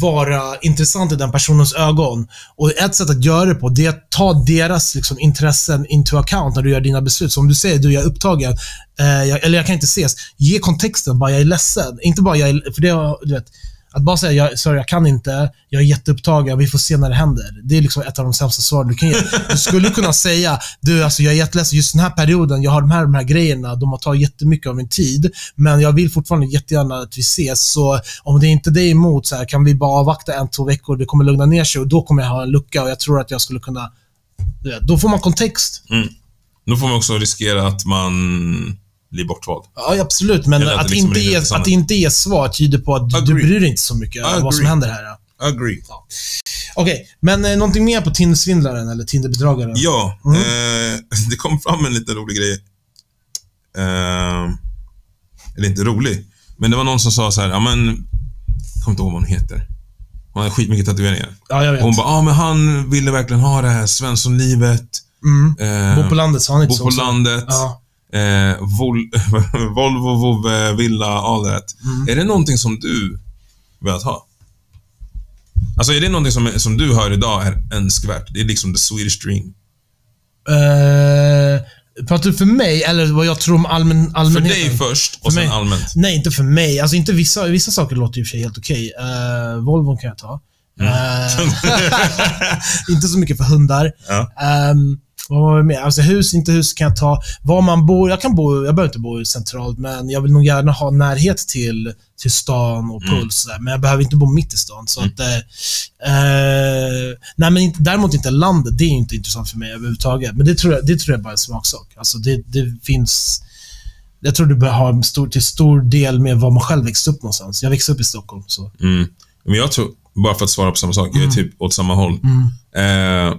vara intressant i den personens ögon. Och ett sätt att göra det på, det är att ta deras liksom, intressen into account när du gör dina beslut. Så om du säger du jag är upptagen, eh, jag, eller jag kan inte ses. Ge kontexten, bara jag är ledsen. Inte bara jag är, för det, du vet, att bara säga jag, sorry, jag kan inte, jag är jätteupptagen, vi får se när det händer. Det är liksom ett av de sämsta svaren du kan ge. Du skulle kunna säga, du alltså jag är jätteledsen, just den här perioden, jag har de här, de här grejerna, de har tagit jättemycket av min tid, men jag vill fortfarande jättegärna att vi ses, så om det inte är dig emot, så här, kan vi bara avvakta en, två veckor, det kommer lugna ner sig och då kommer jag ha en lucka och jag tror att jag skulle kunna då får man kontext. Mm. Då får man också riskera att man blir bortvald. Ja, absolut. Men Eller att att, det liksom inte att inte ge svar tyder på att du, du Agree. bryr dig inte så mycket om vad som Agree. händer här. Agree. Okej, men eh, någonting mer på Tindersvindlaren eller Tinderbedragaren? Ja, Mm. eh, det kom fram en liten rolig grej. Eh, eller inte rolig, men det var någon som sa så här, ja men, jag kommer inte ihåg vad hon heter. Hon har skitmycket tatueringar. Ja, jag vet. Och hon bara, ja men han ville verkligen ha det här Svenssonlivet. mm. Eh, Bo på landet, sa han inte bo så på också? landet. Ja. Eh, vol Volvo, Vove, Villa, that. Mm. Är det någonting som du velat ha? Alltså är det någonting som, som du hör idag är önskvärt? Det är liksom the Swedish dream. Eh, pratar du för mig eller vad jag tror om allmän, För allmänheten? dig först och För sen mig. allmänt. Nej, inte för mig. Alltså inte vissa, vissa saker låter och för sig helt okej. Uh, Volvon kan jag ta. Mm. Eh, inte så mycket för hundar. Ja. Ehm, Vad var det mer? Alltså hus, inte hus kan jag ta. Var man bor, jag kan bo, jag behöver inte bo centralt, men jag vill nog gärna ha närhet till, till stan och Mm. puls. Men jag behöver inte bo mitt i stan. Så att, eh, eh, nej, men inte, däremot inte landet. Det är inte intressant för mig överhuvudtaget. Men det tror jag, det tror jag bara är en smaksak. Alltså det, det finns... Jag tror det bör ha en stor, till stor del med var man själv växte upp någonstans. Jag växte upp i Stockholm. Så. Mm. Men jag tror, bara för att svara på samma sak, jag är typ åt samma håll. Mm. Eh,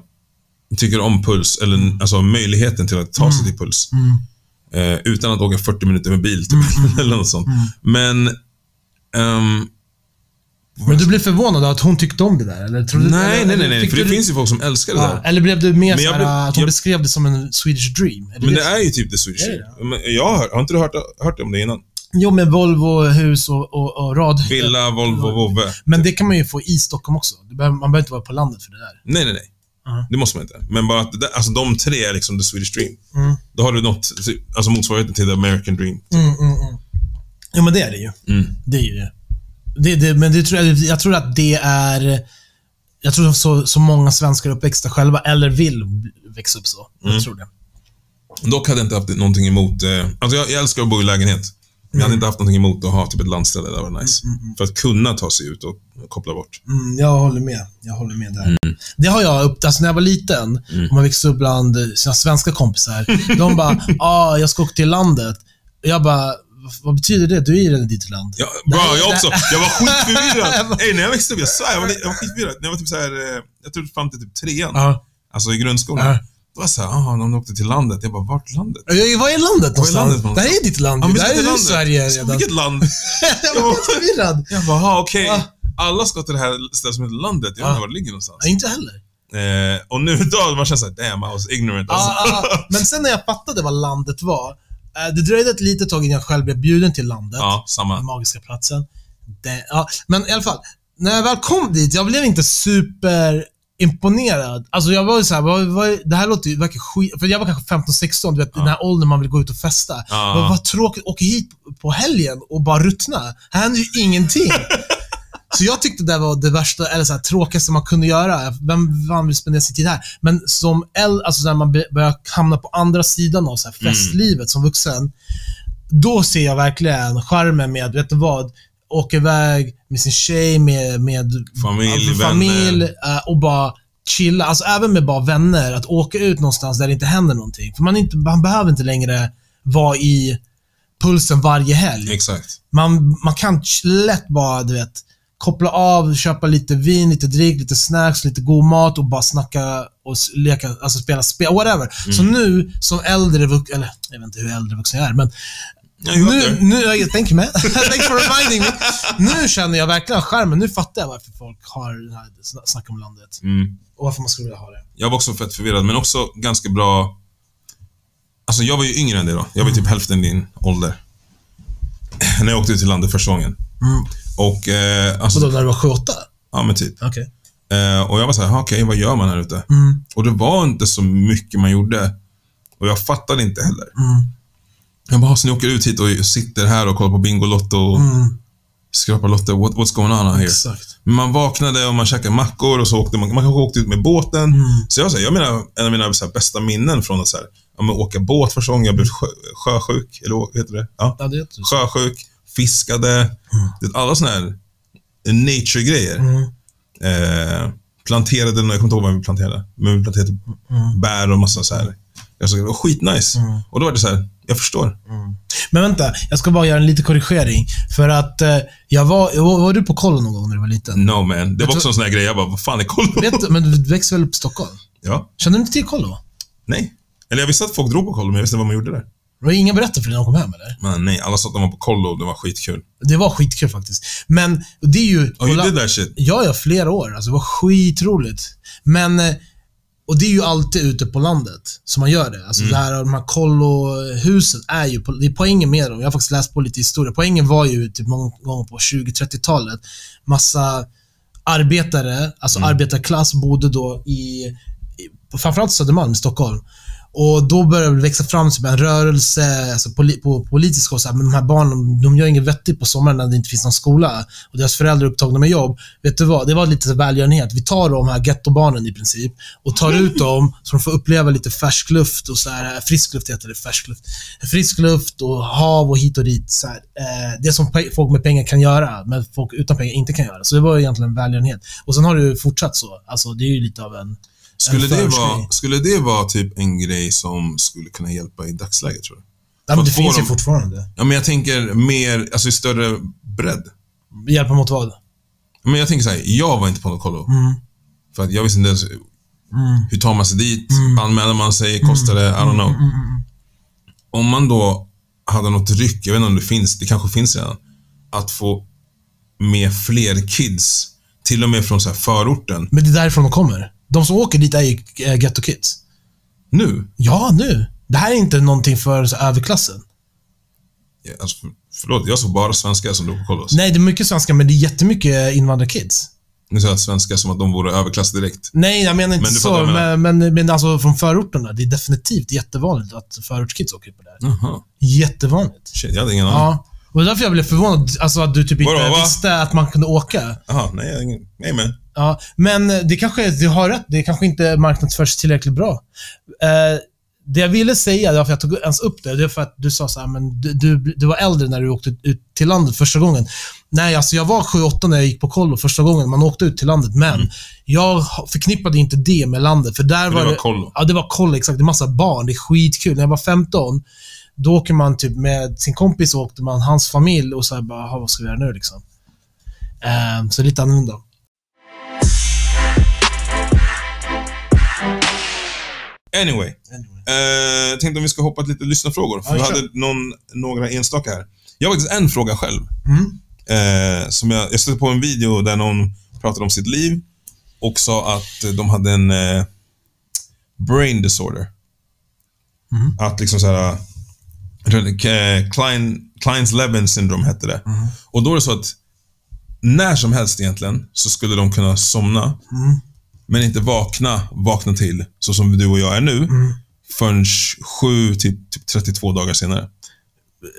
tycker om puls, eller alltså möjligheten till att ta sig till puls. Mm. Eh, utan att åka 40 minuter med bil, typ. eller något sånt. Men... ehm, Men du blev förvånad att hon tyckte om det där? Eller, tror du, nej, eller, nej, nej, nej. För det du- finns ju folk som älskar det Ja, där. eller blev du mer såhär, blev- att hon jag- beskrev det som en Swedish dream? Är Men det det? är ju typ det Swedish det Dream. Men Jag har, har inte du hört, hört om det innan? Jo, med Volvo, hus och, och, och rad. Villa, Volvo, Vovve. Men det kan man ju få i Stockholm också. Man behöver inte vara på landet för det där. Nej, nej, nej. Ja. Det måste man inte. Men bara att alltså de tre är liksom the Swedish Dream. Mm. Då har du nått, alltså motsvarigheten till the American Dream. Mm, mm, mm. Jo, men det är det ju. Mm. Det är ju det. det, det men det tror jag, jag tror att det är... Jag tror så, så många svenskar är uppväxta själva, eller vill växa upp så. Jag Mm. tror det. Dock hade jag inte haft någonting emot... Eh, alltså jag, jag älskar att bo i lägenhet. Jag hade inte haft någonting emot att ha typ ett landställe. Det var nice. För att kunna ta sig ut och koppla bort. Mm, jag håller med. Jag håller med där. Det har jag upp, alltså när jag var liten, och man växte upp bland sina svenska kompisar. de bara, ah, jag ska åka till landet. Jag bara, vad betyder det? Du är redan i ditt land. Ja, bra, här- jag också. Jag var skitförvirrad. Ey, när jag växte upp, jag svär, jag var, jag var skitförvirrad. När jag var typ så här, eh, jag tror fram till typ trean. Ja. Alltså i grundskolan. Ja. Då var jag såhär, ah, de åkte till landet. Jag bara, vart landet? Ja, Vad är landet Vad är någonstans? landet någonstans? Det här är ditt land. Ja, det här är landet. Sverige redan. Vilket land? jag var förvirrad. Jag bara, ah, okej. Ja. Alla ska till det här stället som heter landet. Jag vet Ja. inte var det ligger någonstans. Nej, inte heller. Eh, och nu då, man känner såhär, damn, I was ignorant. Alltså. Ja, ja, ja. Men sen när jag fattade vad landet var. eh, Det dröjde ett litet tag innan jag själv blev bjuden till landet. ja, samma. Den magiska platsen. Det, ja, men i alla fall, när jag väl kom dit, jag blev inte super imponerad. Alltså jag var ju såhär, vad, vad, det här låter ju, verkar skit... För jag var kanske 15-16, du vet den här åldern man vill gå ut och festa. Ja. Vad, vad tråkigt, åka hit på helgen och bara ruttna. Här händer ju ingenting. Så jag tyckte det var det värsta, eller så här, tråkigaste man kunde göra. Vem fan vill spendera sin tid här? Men som äldre, alltså när man börjar hamna på andra sidan av så här festlivet som vuxen, då ser jag verkligen charmen med, vet du vad? Åka iväg med sin tjej, med, med Familj, alltså, vänner. familj eh, och bara chilla. Alltså även med bara vänner. Att åka ut någonstans där det inte händer någonting. För man, inte, man behöver inte längre vara i pulsen varje helg. Exakt. Man, man kan lätt bara, du vet, koppla av, köpa lite vin, lite dryck, lite snacks, lite god mat och bara snacka och leka, alltså spela spel, whatever. Så Mm. nu, som äldre vuxen, eller jag vet inte hur äldre vuxen jag är, men nu, nu, thank you man. Thanks for reminding me. Nu känner jag verkligen skärmen. Nu fattar jag varför folk har den här sna- snack om landet. Mm. Och varför man skulle vilja ha det. Jag var också fett förvirrad, men också ganska bra... Alltså jag var ju yngre än dig då. Jag var ju typ hälften din ålder. När jag åkte ut till landet första gången. Mm. Och, eh, alltså, Vadå, när du var 7 8 ja men typ. Okej. Eh, och jag var såhär, okej, vad gör man här ute? Mm. Och det var inte så mycket man gjorde. Och jag fattade inte heller. Mm. Jag bara, så ni åker ut hit och sitter här och kollar på Bingolotto och Mm. skrapar lotter. What, what's going on out here? Exakt. Man vaknade och man käkade mackor och så åkte man, man kanske åkte ut med båten. Mm. Så jag, så här, jag menar, en av mina här, bästa minnen från att så här, ja, men åka båt första gången, jag blev sjö, sjösjuk, eller vad heter det? Ja. Ja, det heter. Sjösjuk, fiskade, det, alla såna här nature-grejer. Mm. Eh, planterade, jag kommer inte ihåg vad vi planterade, men vi planterade typ Mm. bär och massa så här. Det var skitnice. Mm. Och då var det så här, jag förstår. Men vänta, jag ska bara göra en liten korrigering. För att eh, jag var, var, var du på kollo någon gång när du var liten? No man. Det var också en sån här grej, jag bara, vad fan är kollo? Vet men du växte väl upp i Stockholm? Ja. Kände du inte till kollo? Nej. Eller jag visste att folk drog på kollo, men jag visste inte vad man gjorde där. Det var ingen berättade för dig när de kom hem eller? Men nej, alla sa att de var på kollo, det var skitkul. Det var skitkul faktiskt. Men det är ju... Oh, you did that shit? Ja, ja, flera år. Alltså, det var skitroligt. Men, eh, och det är ju alltid ute på landet som man gör det. Alltså Mm. det här, de här kollohusen är ju, det är poängen med dem. Jag har faktiskt läst på lite historia. Poängen var ju typ någon gång på 20-30-talet. Massa arbetare, alltså Mm. arbetarklass, bodde då i, i framförallt Södermalm i Stockholm. Och då började det växa fram typ en rörelse alltså poli på politisk håll. Men de här barnen, de gör inget vettigt på sommaren när det inte finns någon skola. Och deras föräldrar är upptagna med jobb. Vet du vad? Det var lite välgörenhet. Vi tar de här gettobarnen i princip och tar ut dem så de får uppleva lite färsk luft och så här, frisk luft heter det, färsk luft. Frisk luft och hav och hit och dit. Så här, eh, det som folk med pengar kan göra, men folk utan pengar inte kan göra. Så det var egentligen en välgörenhet. Och sen har det fortsatt så. Alltså, det är ju lite av en... Skulle det, vara, skulle det vara typ en grej som skulle kunna hjälpa i dagsläget, tror du? Ja, men det finns ju dem- fortfarande. Ja, men jag tänker mer, alltså i större bredd. Hjälpa mot vad? Men jag tänker så här, jag var inte på något kollo. Mm. För att jag visste inte ens, Mm. hur tar man sig dit? Anmäler man sig? Kostar det? I don't know. Mm, Om man då hade något ryck, jag vet inte om det finns, det kanske finns redan, att få med fler kids, till och med från så här förorten, Men det är därifrån de kommer. De som åker dit är ju äh, ghetto kids. nu. Ja, nu. Det här är inte någonting för överklassen. Ja, Alltså, för, förlåt, jag såg bara svenskar som drog på kollos. Nej, det är mycket svenska, men det är jättemycket invandrarkids. Nu säger jag svenskar som att de vore överklass direkt. Nej, jag menar inte Men så. Men, men, men alltså från förorterna. Det är definitivt jättevanligt att förortskids åker på det här. Jaha. Jättevanligt. Shit, jag hade ingen aning. Ja. Och det är därför jag blev förvånad, alltså att du typ inte Vadå, va? visste att man kunde åka. Jaha, nej, nej men. Ja, men det kanske, du har rätt, det kanske inte marknadsförs tillräckligt bra. Eh, det jag ville säga, varför jag tog ens upp det, det är för att du sa så här, men du, du, du var äldre när du åkte ut till landet första gången. Nej, alltså jag var 7-8 när jag gick på kollo första gången man åkte ut till landet, men jag förknippade inte det med landet, för där det var var kollo. Ja, det var kollo, exakt. Det är massa barn, det är skitkul. När jag var 15, då åker man typ med sin kompis och åkte man hans familj och så här bara, "Jaha, vad ska vi göra nu liksom? Eh, så lite annorlunda. Anyway. Eh, tänkte om vi ska hoppa till lite lyssnarfrågor. För Ja, vi hade någon, några enstaka här. Jag har faktiskt en fråga själv. Mm. Eh, som jag, jag stötte på en video där någon pratade om sitt liv och sa att de hade en eh, brain disorder. Mhm. Att liksom såhär... Eh, Klein, Kleins-Levin syndrom hette det. Mhm. Och då är det så att när som helst egentligen så skulle de kunna somna, Mm. Men inte vakna, vakna till, så som du och jag är nu, Mm. förrän 7 till typ 32 dagar senare.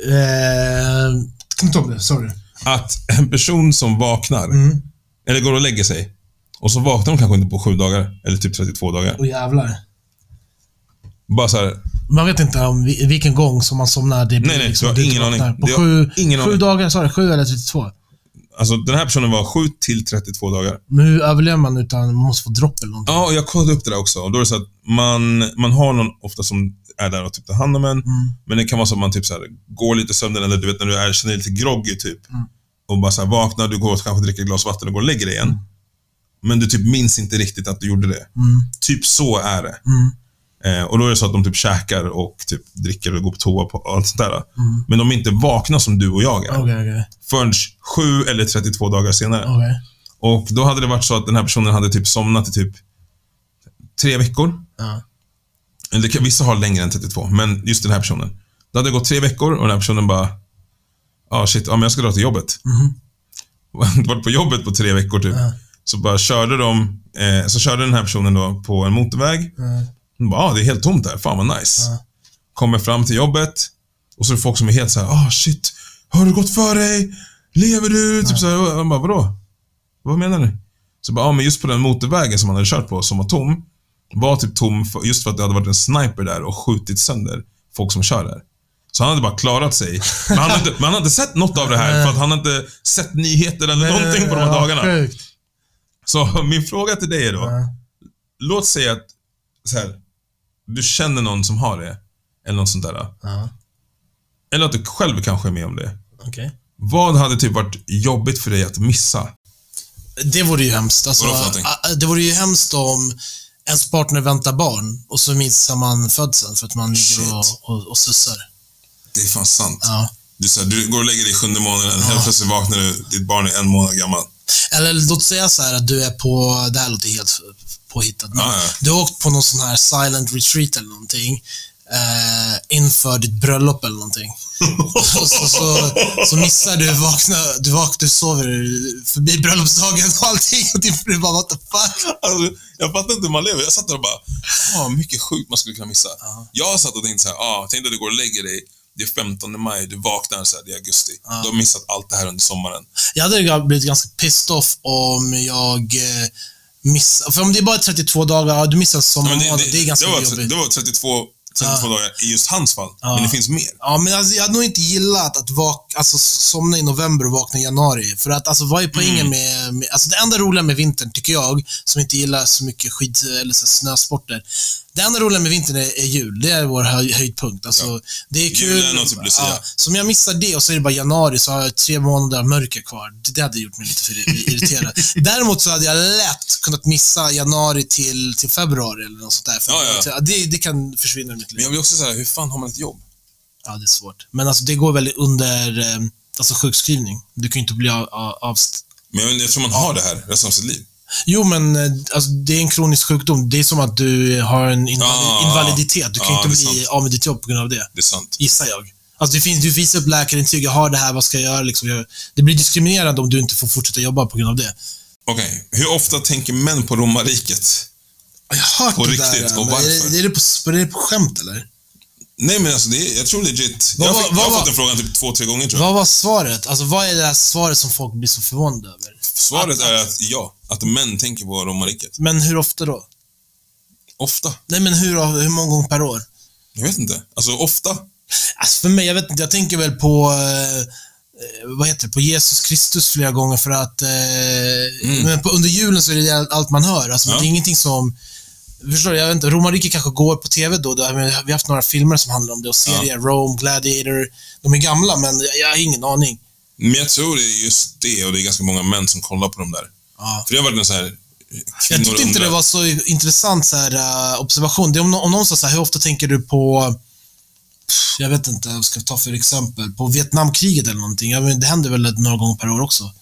Eh, ta det? Sorry. Att en person som vaknar, Mm. eller går och lägger sig, och så vaknar de kanske inte på 7 dagar, eller typ 32 dagar. Åh jävlar. Bara så här, Man vet inte om vi- vilken gång som man somnar. Det blir Nej, nej, liksom, du har ingen aning. På sju, ingen sju aning. dagar, sa du? Sju eller 32? Alltså den här personen var 7 till 32 dagar. Men hur överlever man utan man måste få dropp eller någonting? Ja, och jag kollade upp det där också. Och då är det så att man, man har någon ofta som är där och typ tar hand om en. Mm. Men det kan vara så att man typ så här, går lite sönder eller du vet när du är, känner dig lite groggy typ. Mm. Och bara så här, vaknar, du går och kanske dricker ett glas vatten och går och lägger dig igen. Men du typ minns inte riktigt att du gjorde det. Mm. Typ så är det. Mm. Eh, och då är det så att de typ käkar och typ dricker och går på toa och allt sånt där. Mm. Men de är inte vakna som du och jag är. Okej, okej. Förrän 7 eller 32 dagar senare. Okej. Och då hade det varit så att den här personen hade typ somnat i typ tre veckor. Ja. Eller vissa har längre än 32, men just den här personen. Det hade gått tre veckor och den här personen bara, ja ah, shit, ja, men jag ska dra till jobbet. Mhm. Varit på jobbet på tre veckor typ. Ja. Så bara körde de, eh, så körde den här personen då på en motorväg. Ja. Ah, det är helt tomt här, fan vad nice. Ja. Kommer fram till jobbet och så är det folk som är helt så här, ah shit, har du gått för dig? Lever du? Typ så här, han bara, vadå? Vad menar du? Så bara, ja ah, men just på den motorvägen som han hade kört på, som var tom, var typ tom för, just för att det hade varit en sniper där och skjutit sönder folk som kör där. Så han hade bara klarat sig. Men han hade inte, men han hade sett något av det här för att han hade inte sett nyheter eller någonting på de här Ja, dagarna. Så min fråga till dig är då, Ja. låt säga att så här, du känner någon som har det, eller något sånt där. Ja. Eller att du själv kanske är med om det. Okej. Vad hade typ varit jobbigt för dig att missa? Det vore ju hemskt. Alltså, det vore ju hemskt om ens partner väntar barn och så missar man födseln för att man ligger Shit. och, och, och sussar. Det är fan sant. Ja. Du, så här, du går och lägger dig sjunde månaden, helt plötsligt vaknar du, ditt barn är en månad gammal. Eller låt säga så här att du är på, det här låter helt påhittat, men Ja, ja. du har åkt på någon sån här silent retreat eller någonting eh, inför ditt bröllop eller någonting. så, så, så, så missar du, vakna, du vaknar, du sover förbi bröllopsdagen och allting och din fru bara what the fuck? Alltså, jag fattar inte hur man lever. Jag satt där och bara, ah, mycket sjukt man skulle kunna missa. Jag satt och tänkte så här, ah, tänk dig att du går och lägger dig, det är 15 maj, du vaknar så här, det är augusti. Du har missat allt det här under sommaren. Jag hade blivit ganska pissed off om jag eh, missar, för om det är bara 32 dagar, ja, du missar Ja, sommarmånaden, men det, är ganska det, var, jobbigt. det var 32, 32 dagar i just hans fall, Ja. men det finns mer. Ja, men alltså, jag hade nog inte gillat att vak alltså, somna i november och vakna i januari. För att, alltså, vad är poängen Mm. med, med... Alltså, det enda roliga med vintern, tycker jag, som inte gillar så mycket skid eller så, snösporter. Det enda roliga med vintern är, är jul. Det är vår höj, höjdpunkt. Alltså, Det är kul. Julen och typ Lucia. så om jag missar det och så är det bara januari, så har jag tre månader av mörker kvar. Det, hade gjort mig lite för irriterad. Däremot så hade jag lätt kunnat missa januari till, till februari eller något sånt där. För Ja, ja. Det, det kan försvinna ur mitt liv. Men jag blir också så här, hur fan har man ett jobb? Ja, det är svårt. Men alltså, det går väl under eh, alltså, sjukskrivning. Du kan ju inte bli av... av Men jag, jag tror man har det här resten av sitt liv. Jo, men eh, alltså, det är en kronisk sjukdom. Det är som att du har en invali Ja. invaliditet. Du kan ju inte bli av med ditt jobb på grund av det. Det är sant. Gissar jag. Alltså, det finns, du visar upp läkarintyg. Jag har det här, vad ska jag göra? Liksom, jag, det blir diskriminerande om du inte får fortsätta jobba på grund av det. Okej, hur ofta tänker män på romarriket? Jag har hört På det riktigt, där. och men är, varför? det, är, det på, är det på skämt, eller? Nej men alltså, det är, jag tror legit. Vad jag, fick, jag vad har var- fått den frågan typ två, tre gånger tror jag. Vad var svaret? Alltså, vad är det här svaret som folk blir så förvånade över? Svaret är att ja, att män tänker på romarriket. Men hur ofta då? Ofta. Nej, men hur, hur många gånger per år? Jag vet inte. Alltså ofta. Alltså för mig, jag vet inte, jag tänker väl på, eh, eh, vad heter det, på Jesus Kristus flera gånger för att, eh, men på, under julen så är det allt man hör. Alltså, Ja. Det är ingenting som, förstår du, jag vet inte, romarriket kanske går på TV då, då vi har haft några filmer som handlar om det och serier, Rome, Gladiator, de är gamla men jag, jag har ingen aning. Men jag tror det är just det och det är ganska många män som kollar på dem där. Ja. För det har varit en så här... Jag kvinnor tyckte inte det var så intressant så här, eh, observation. Det är om, nå- om någon sa så här, hur ofta tänker du på, jag vet inte, vad ska jag ta för exempel, på Vietnamkriget eller någonting. Jag vet, det händer väl några gånger per år också.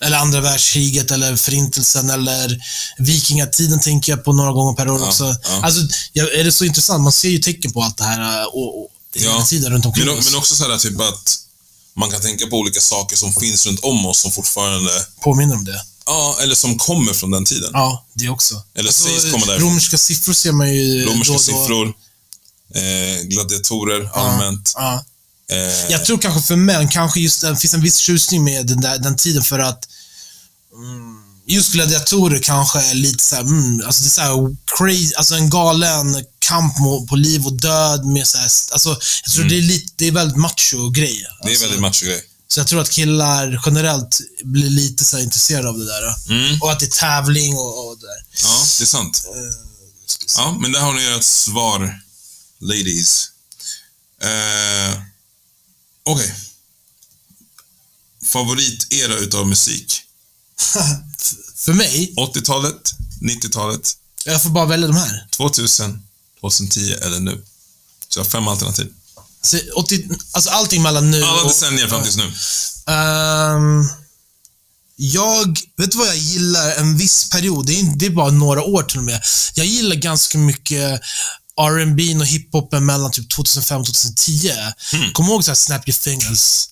Eller andra världskriget, eller förintelsen, eller vikingatiden tänker jag på några gånger per år Ja, också. ja. Alltså, ja, är det så intressant? Man ser ju tecken på allt det här eh, och, och, hela tiden runt omkring men, oss. men också så här typ att man kan tänka på olika saker som finns runt om oss som fortfarande... Påminner om det. Ja, eller som kommer från den tiden. Ja, det också. Eller sägs komma därifrån. Romerska siffror ser man ju Romerska då då. siffror, eh, gladiatorer allmänt. Ja. Eh, Jag tror kanske för män, kanske just det finns en viss tjusning med den, där, den tiden för att mm, just gladiatorer kanske är lite så här, mm, alltså det är så här crazy, alltså en galen kamp på liv och död med så här, alltså jag tror det är lite, det är väldigt macho grej. Mm. det är Alltså, väldigt macho-grej. Så jag tror att killar generellt blir lite så intresserade av det där. Mm. Och att det är tävling och, och det där. Ja, det är sant. Se. Ja, men där har ni ert svar, ladies. Eh, Okej. Favoritera utav musik? För mig, 80-talet, 90-talet, jag får bara välja de här. 2000, 2010 eller nu. Så jag har fem alternativ. Så 80, alltså allting mellan nu Alla och... decennier fram tills nu. Ehm, jag, vet du vad jag gillar en viss period? Det är, inte- det är bara några år till och med. Jag gillar ganska mycket R&B och hiphopen mellan typ 2005 och 2010. Hmm. Kom ihåg så här Snap your fingers.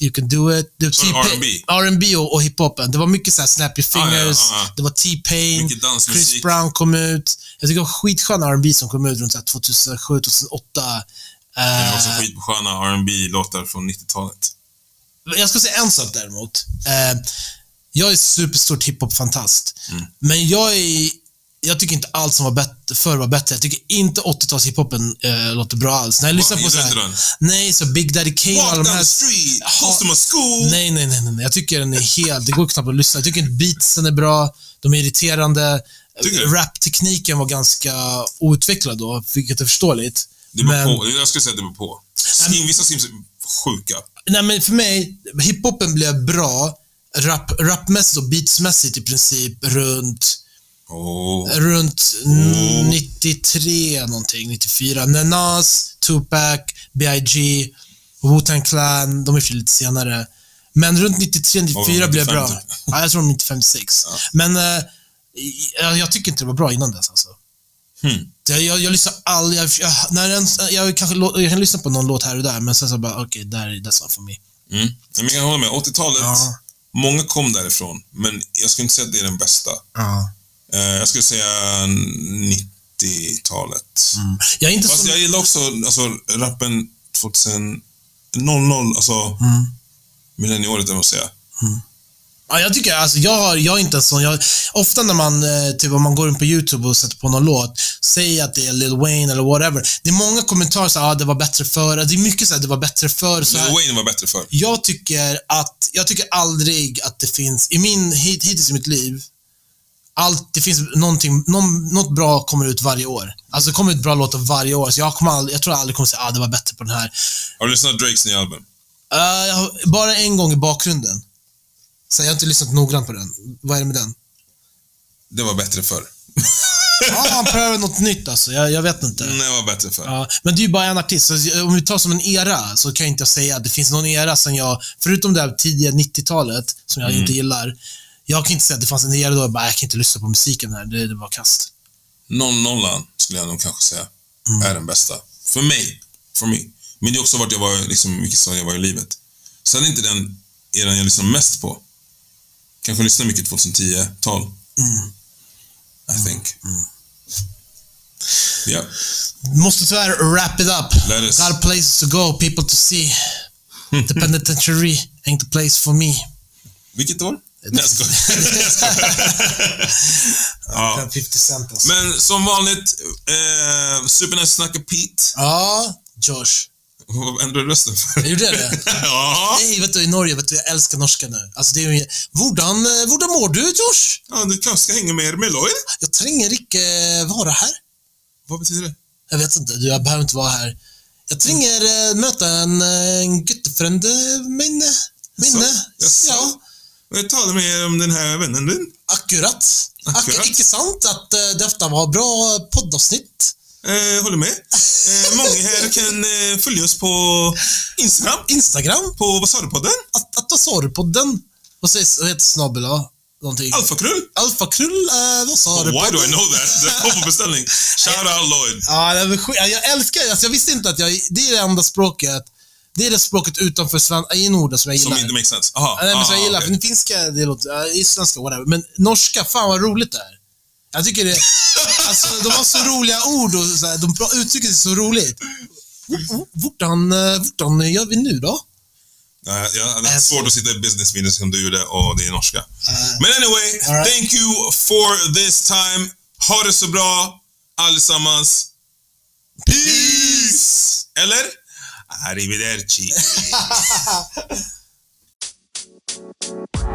You can do it. Det var Så T-Pain- R&B? R&B och, och hiphopen. Det var mycket så här Snap your Ah, ja, fingers. ah. Det var T-Pain. Chris Brown kom ut. Jag tycker det var skitskön R&B som kom ut runt så här 2007, 2008. Det är också Eh, skitsköna rb låtar från 90-talet. jag ska säga en sak däremot. Eh, jag är superstort hiphop-fantast. Mm. Men jag är... Jag tycker inte allt som var bättre, förr var bättre. Jag tycker inte 80-tals hiphopen eh, låter bra alls. När jag lyssnar på så här? Nej, så Big Daddy Kane och alla Walk de här... the street, Ha- school. Nej, nej, nej, nej. Jag tycker den är helt... Det går knappt att lyssna. Jag tycker inte beatsen är bra. De är irriterande. Raptekniken var ganska outvecklad då, vilket är förståeligt. Det beror Men- på. Jag skulle säga att det beror på. Skim, vissa sims är sjuka. Nej, men för mig, hiphopen blev bra rap, rapmässigt och beatsmässigt i princip runt, Oh. runt Oh. 93 någonting, 94. När Nas, Tupac, B.I.G., Wu-Tang Clan, de är för lite senare. Men runt 93, 94 Och blev 95 bra. typ. Ja, jag tror 95, 96. Men eh, jag, jag tycker inte det var bra innan dess alltså. Hmm. Jag, jag, jag lyssnar aldrig, jag, när den, jag, kanske, jag kan lyssna på någon låt här och där, men sen så bara, okej, där är that's not for me. Mm. Men jag hålla med. 80-talet, Ja. många kom därifrån. Men jag skulle inte säga att det är den bästa. Ja. Eh, jag skulle säga 90-talet. Mm. Jag är inte Fast så... jag gillar också alltså, rappen 2000, 00, alltså Mm. millennieåret, jag måste säga. Ja, jag tycker, alltså jag, har, jag är inte en sån, jag, ofta när man, eh, typ om man går in på YouTube och sätter på någon låt, säger att det är Lil Wayne eller whatever. Det är många kommentarer så ah, det var bättre förr. Det är mycket så här, det var bättre förr. Så. Lil Wayne var bättre för. Jag tycker att, jag tycker aldrig att det finns, i min, hit, hittills i mitt liv, allt, det finns någonting, någon, något bra kommer ut varje år. Alltså det kommer ut bra låtar varje år, så jag, kommer aldrig, jag tror jag aldrig kommer säga att ah, det var bättre på den här. Har du lyssnat på Drakes nya album? Har, bara en gång i bakgrunden. Så jag har inte lyssnat noggrant på den. Vad är det med den? Det var bättre förr. Ja, han prövar något nytt alltså. Jag, jag vet inte. Nej, det var bättre förr. Ja, men det är ju bara en artist. Så om vi tar som en era, så kan jag inte säga att det finns någon era som jag, förutom det här tidiga 90-talet, som jag Mm. inte gillar. Jag kan inte säga att det fanns en era då jag bara, jag kan inte lyssna på musiken här. Det, det var kast. Non Nollan skulle jag nog kanske säga Mm. är den bästa. För mig. For me. Men det är också vart jag var, liksom, mycket som jag var i livet. Sen är inte den eran jag lyssnar mest på. Kanske lyssnar mycket 2010-tal. Mm. I think. Ja. Måste tyvärr wrap it up. Let us. Got places to go, people to see. The penitentiary ain't the place for me. Vilket år? Jag skojar. ja. 50 cent alltså. Men som vanligt, eh, Supernice snackar Pete. Ja, Josh. Vad ändrade rösten för? Jag gjorde det? ja. Nej, vet du, i Norge, vet du, jag älskar norska nu. Alltså, det är ju... Hvordan, eh, hvordan mår du, Josh? ja, du kanske ska hänga med er med Lloyd? Jag tränger inte vara här. Vad betyder det? Jag vet inte, du, jag behöver inte vara här. Jag tränger eh, möta en, eh, en guttefrände, minne. Minne. Ja, Jag talar med er om den här vännen akkurat. Akkurat. Ak icke sant att uh, detta var bra poddavsnitt? Eh, håller med. Eh, många här kan eh, följa oss på Instagram. Instagram? På vad sa du podden? Att, att vad sa du podden? Vad sägs, vad heter snabel? Någonting. Alfakrull. Alfakrull, eh, vad sa du Why do I know that? Det kom på beställning. Shout out Lloyd. Ja, det Jag älskar alltså, jag visste inte att jag, det är det enda språket, det är det språket utanför sven, i Norden som jag gillar. Som inte makes sense. Aha. Nej, men så jag gillar, men finska, det låter, ja, i svenska, whatever. Men norska, fan vad roligt det är. Jag tycker det, alltså de har så roliga ord och så här, de uttrycker sig så roligt. Hvordan, eh, hvordan gör vi nu då? Ja, jag hade Äh, svårt att sitta i business meeting som du gjorde och det är norska. Eh, Men anyway, right. thank you for this time. Ha det så bra allesammans. Peace! Eller? Arrivederci.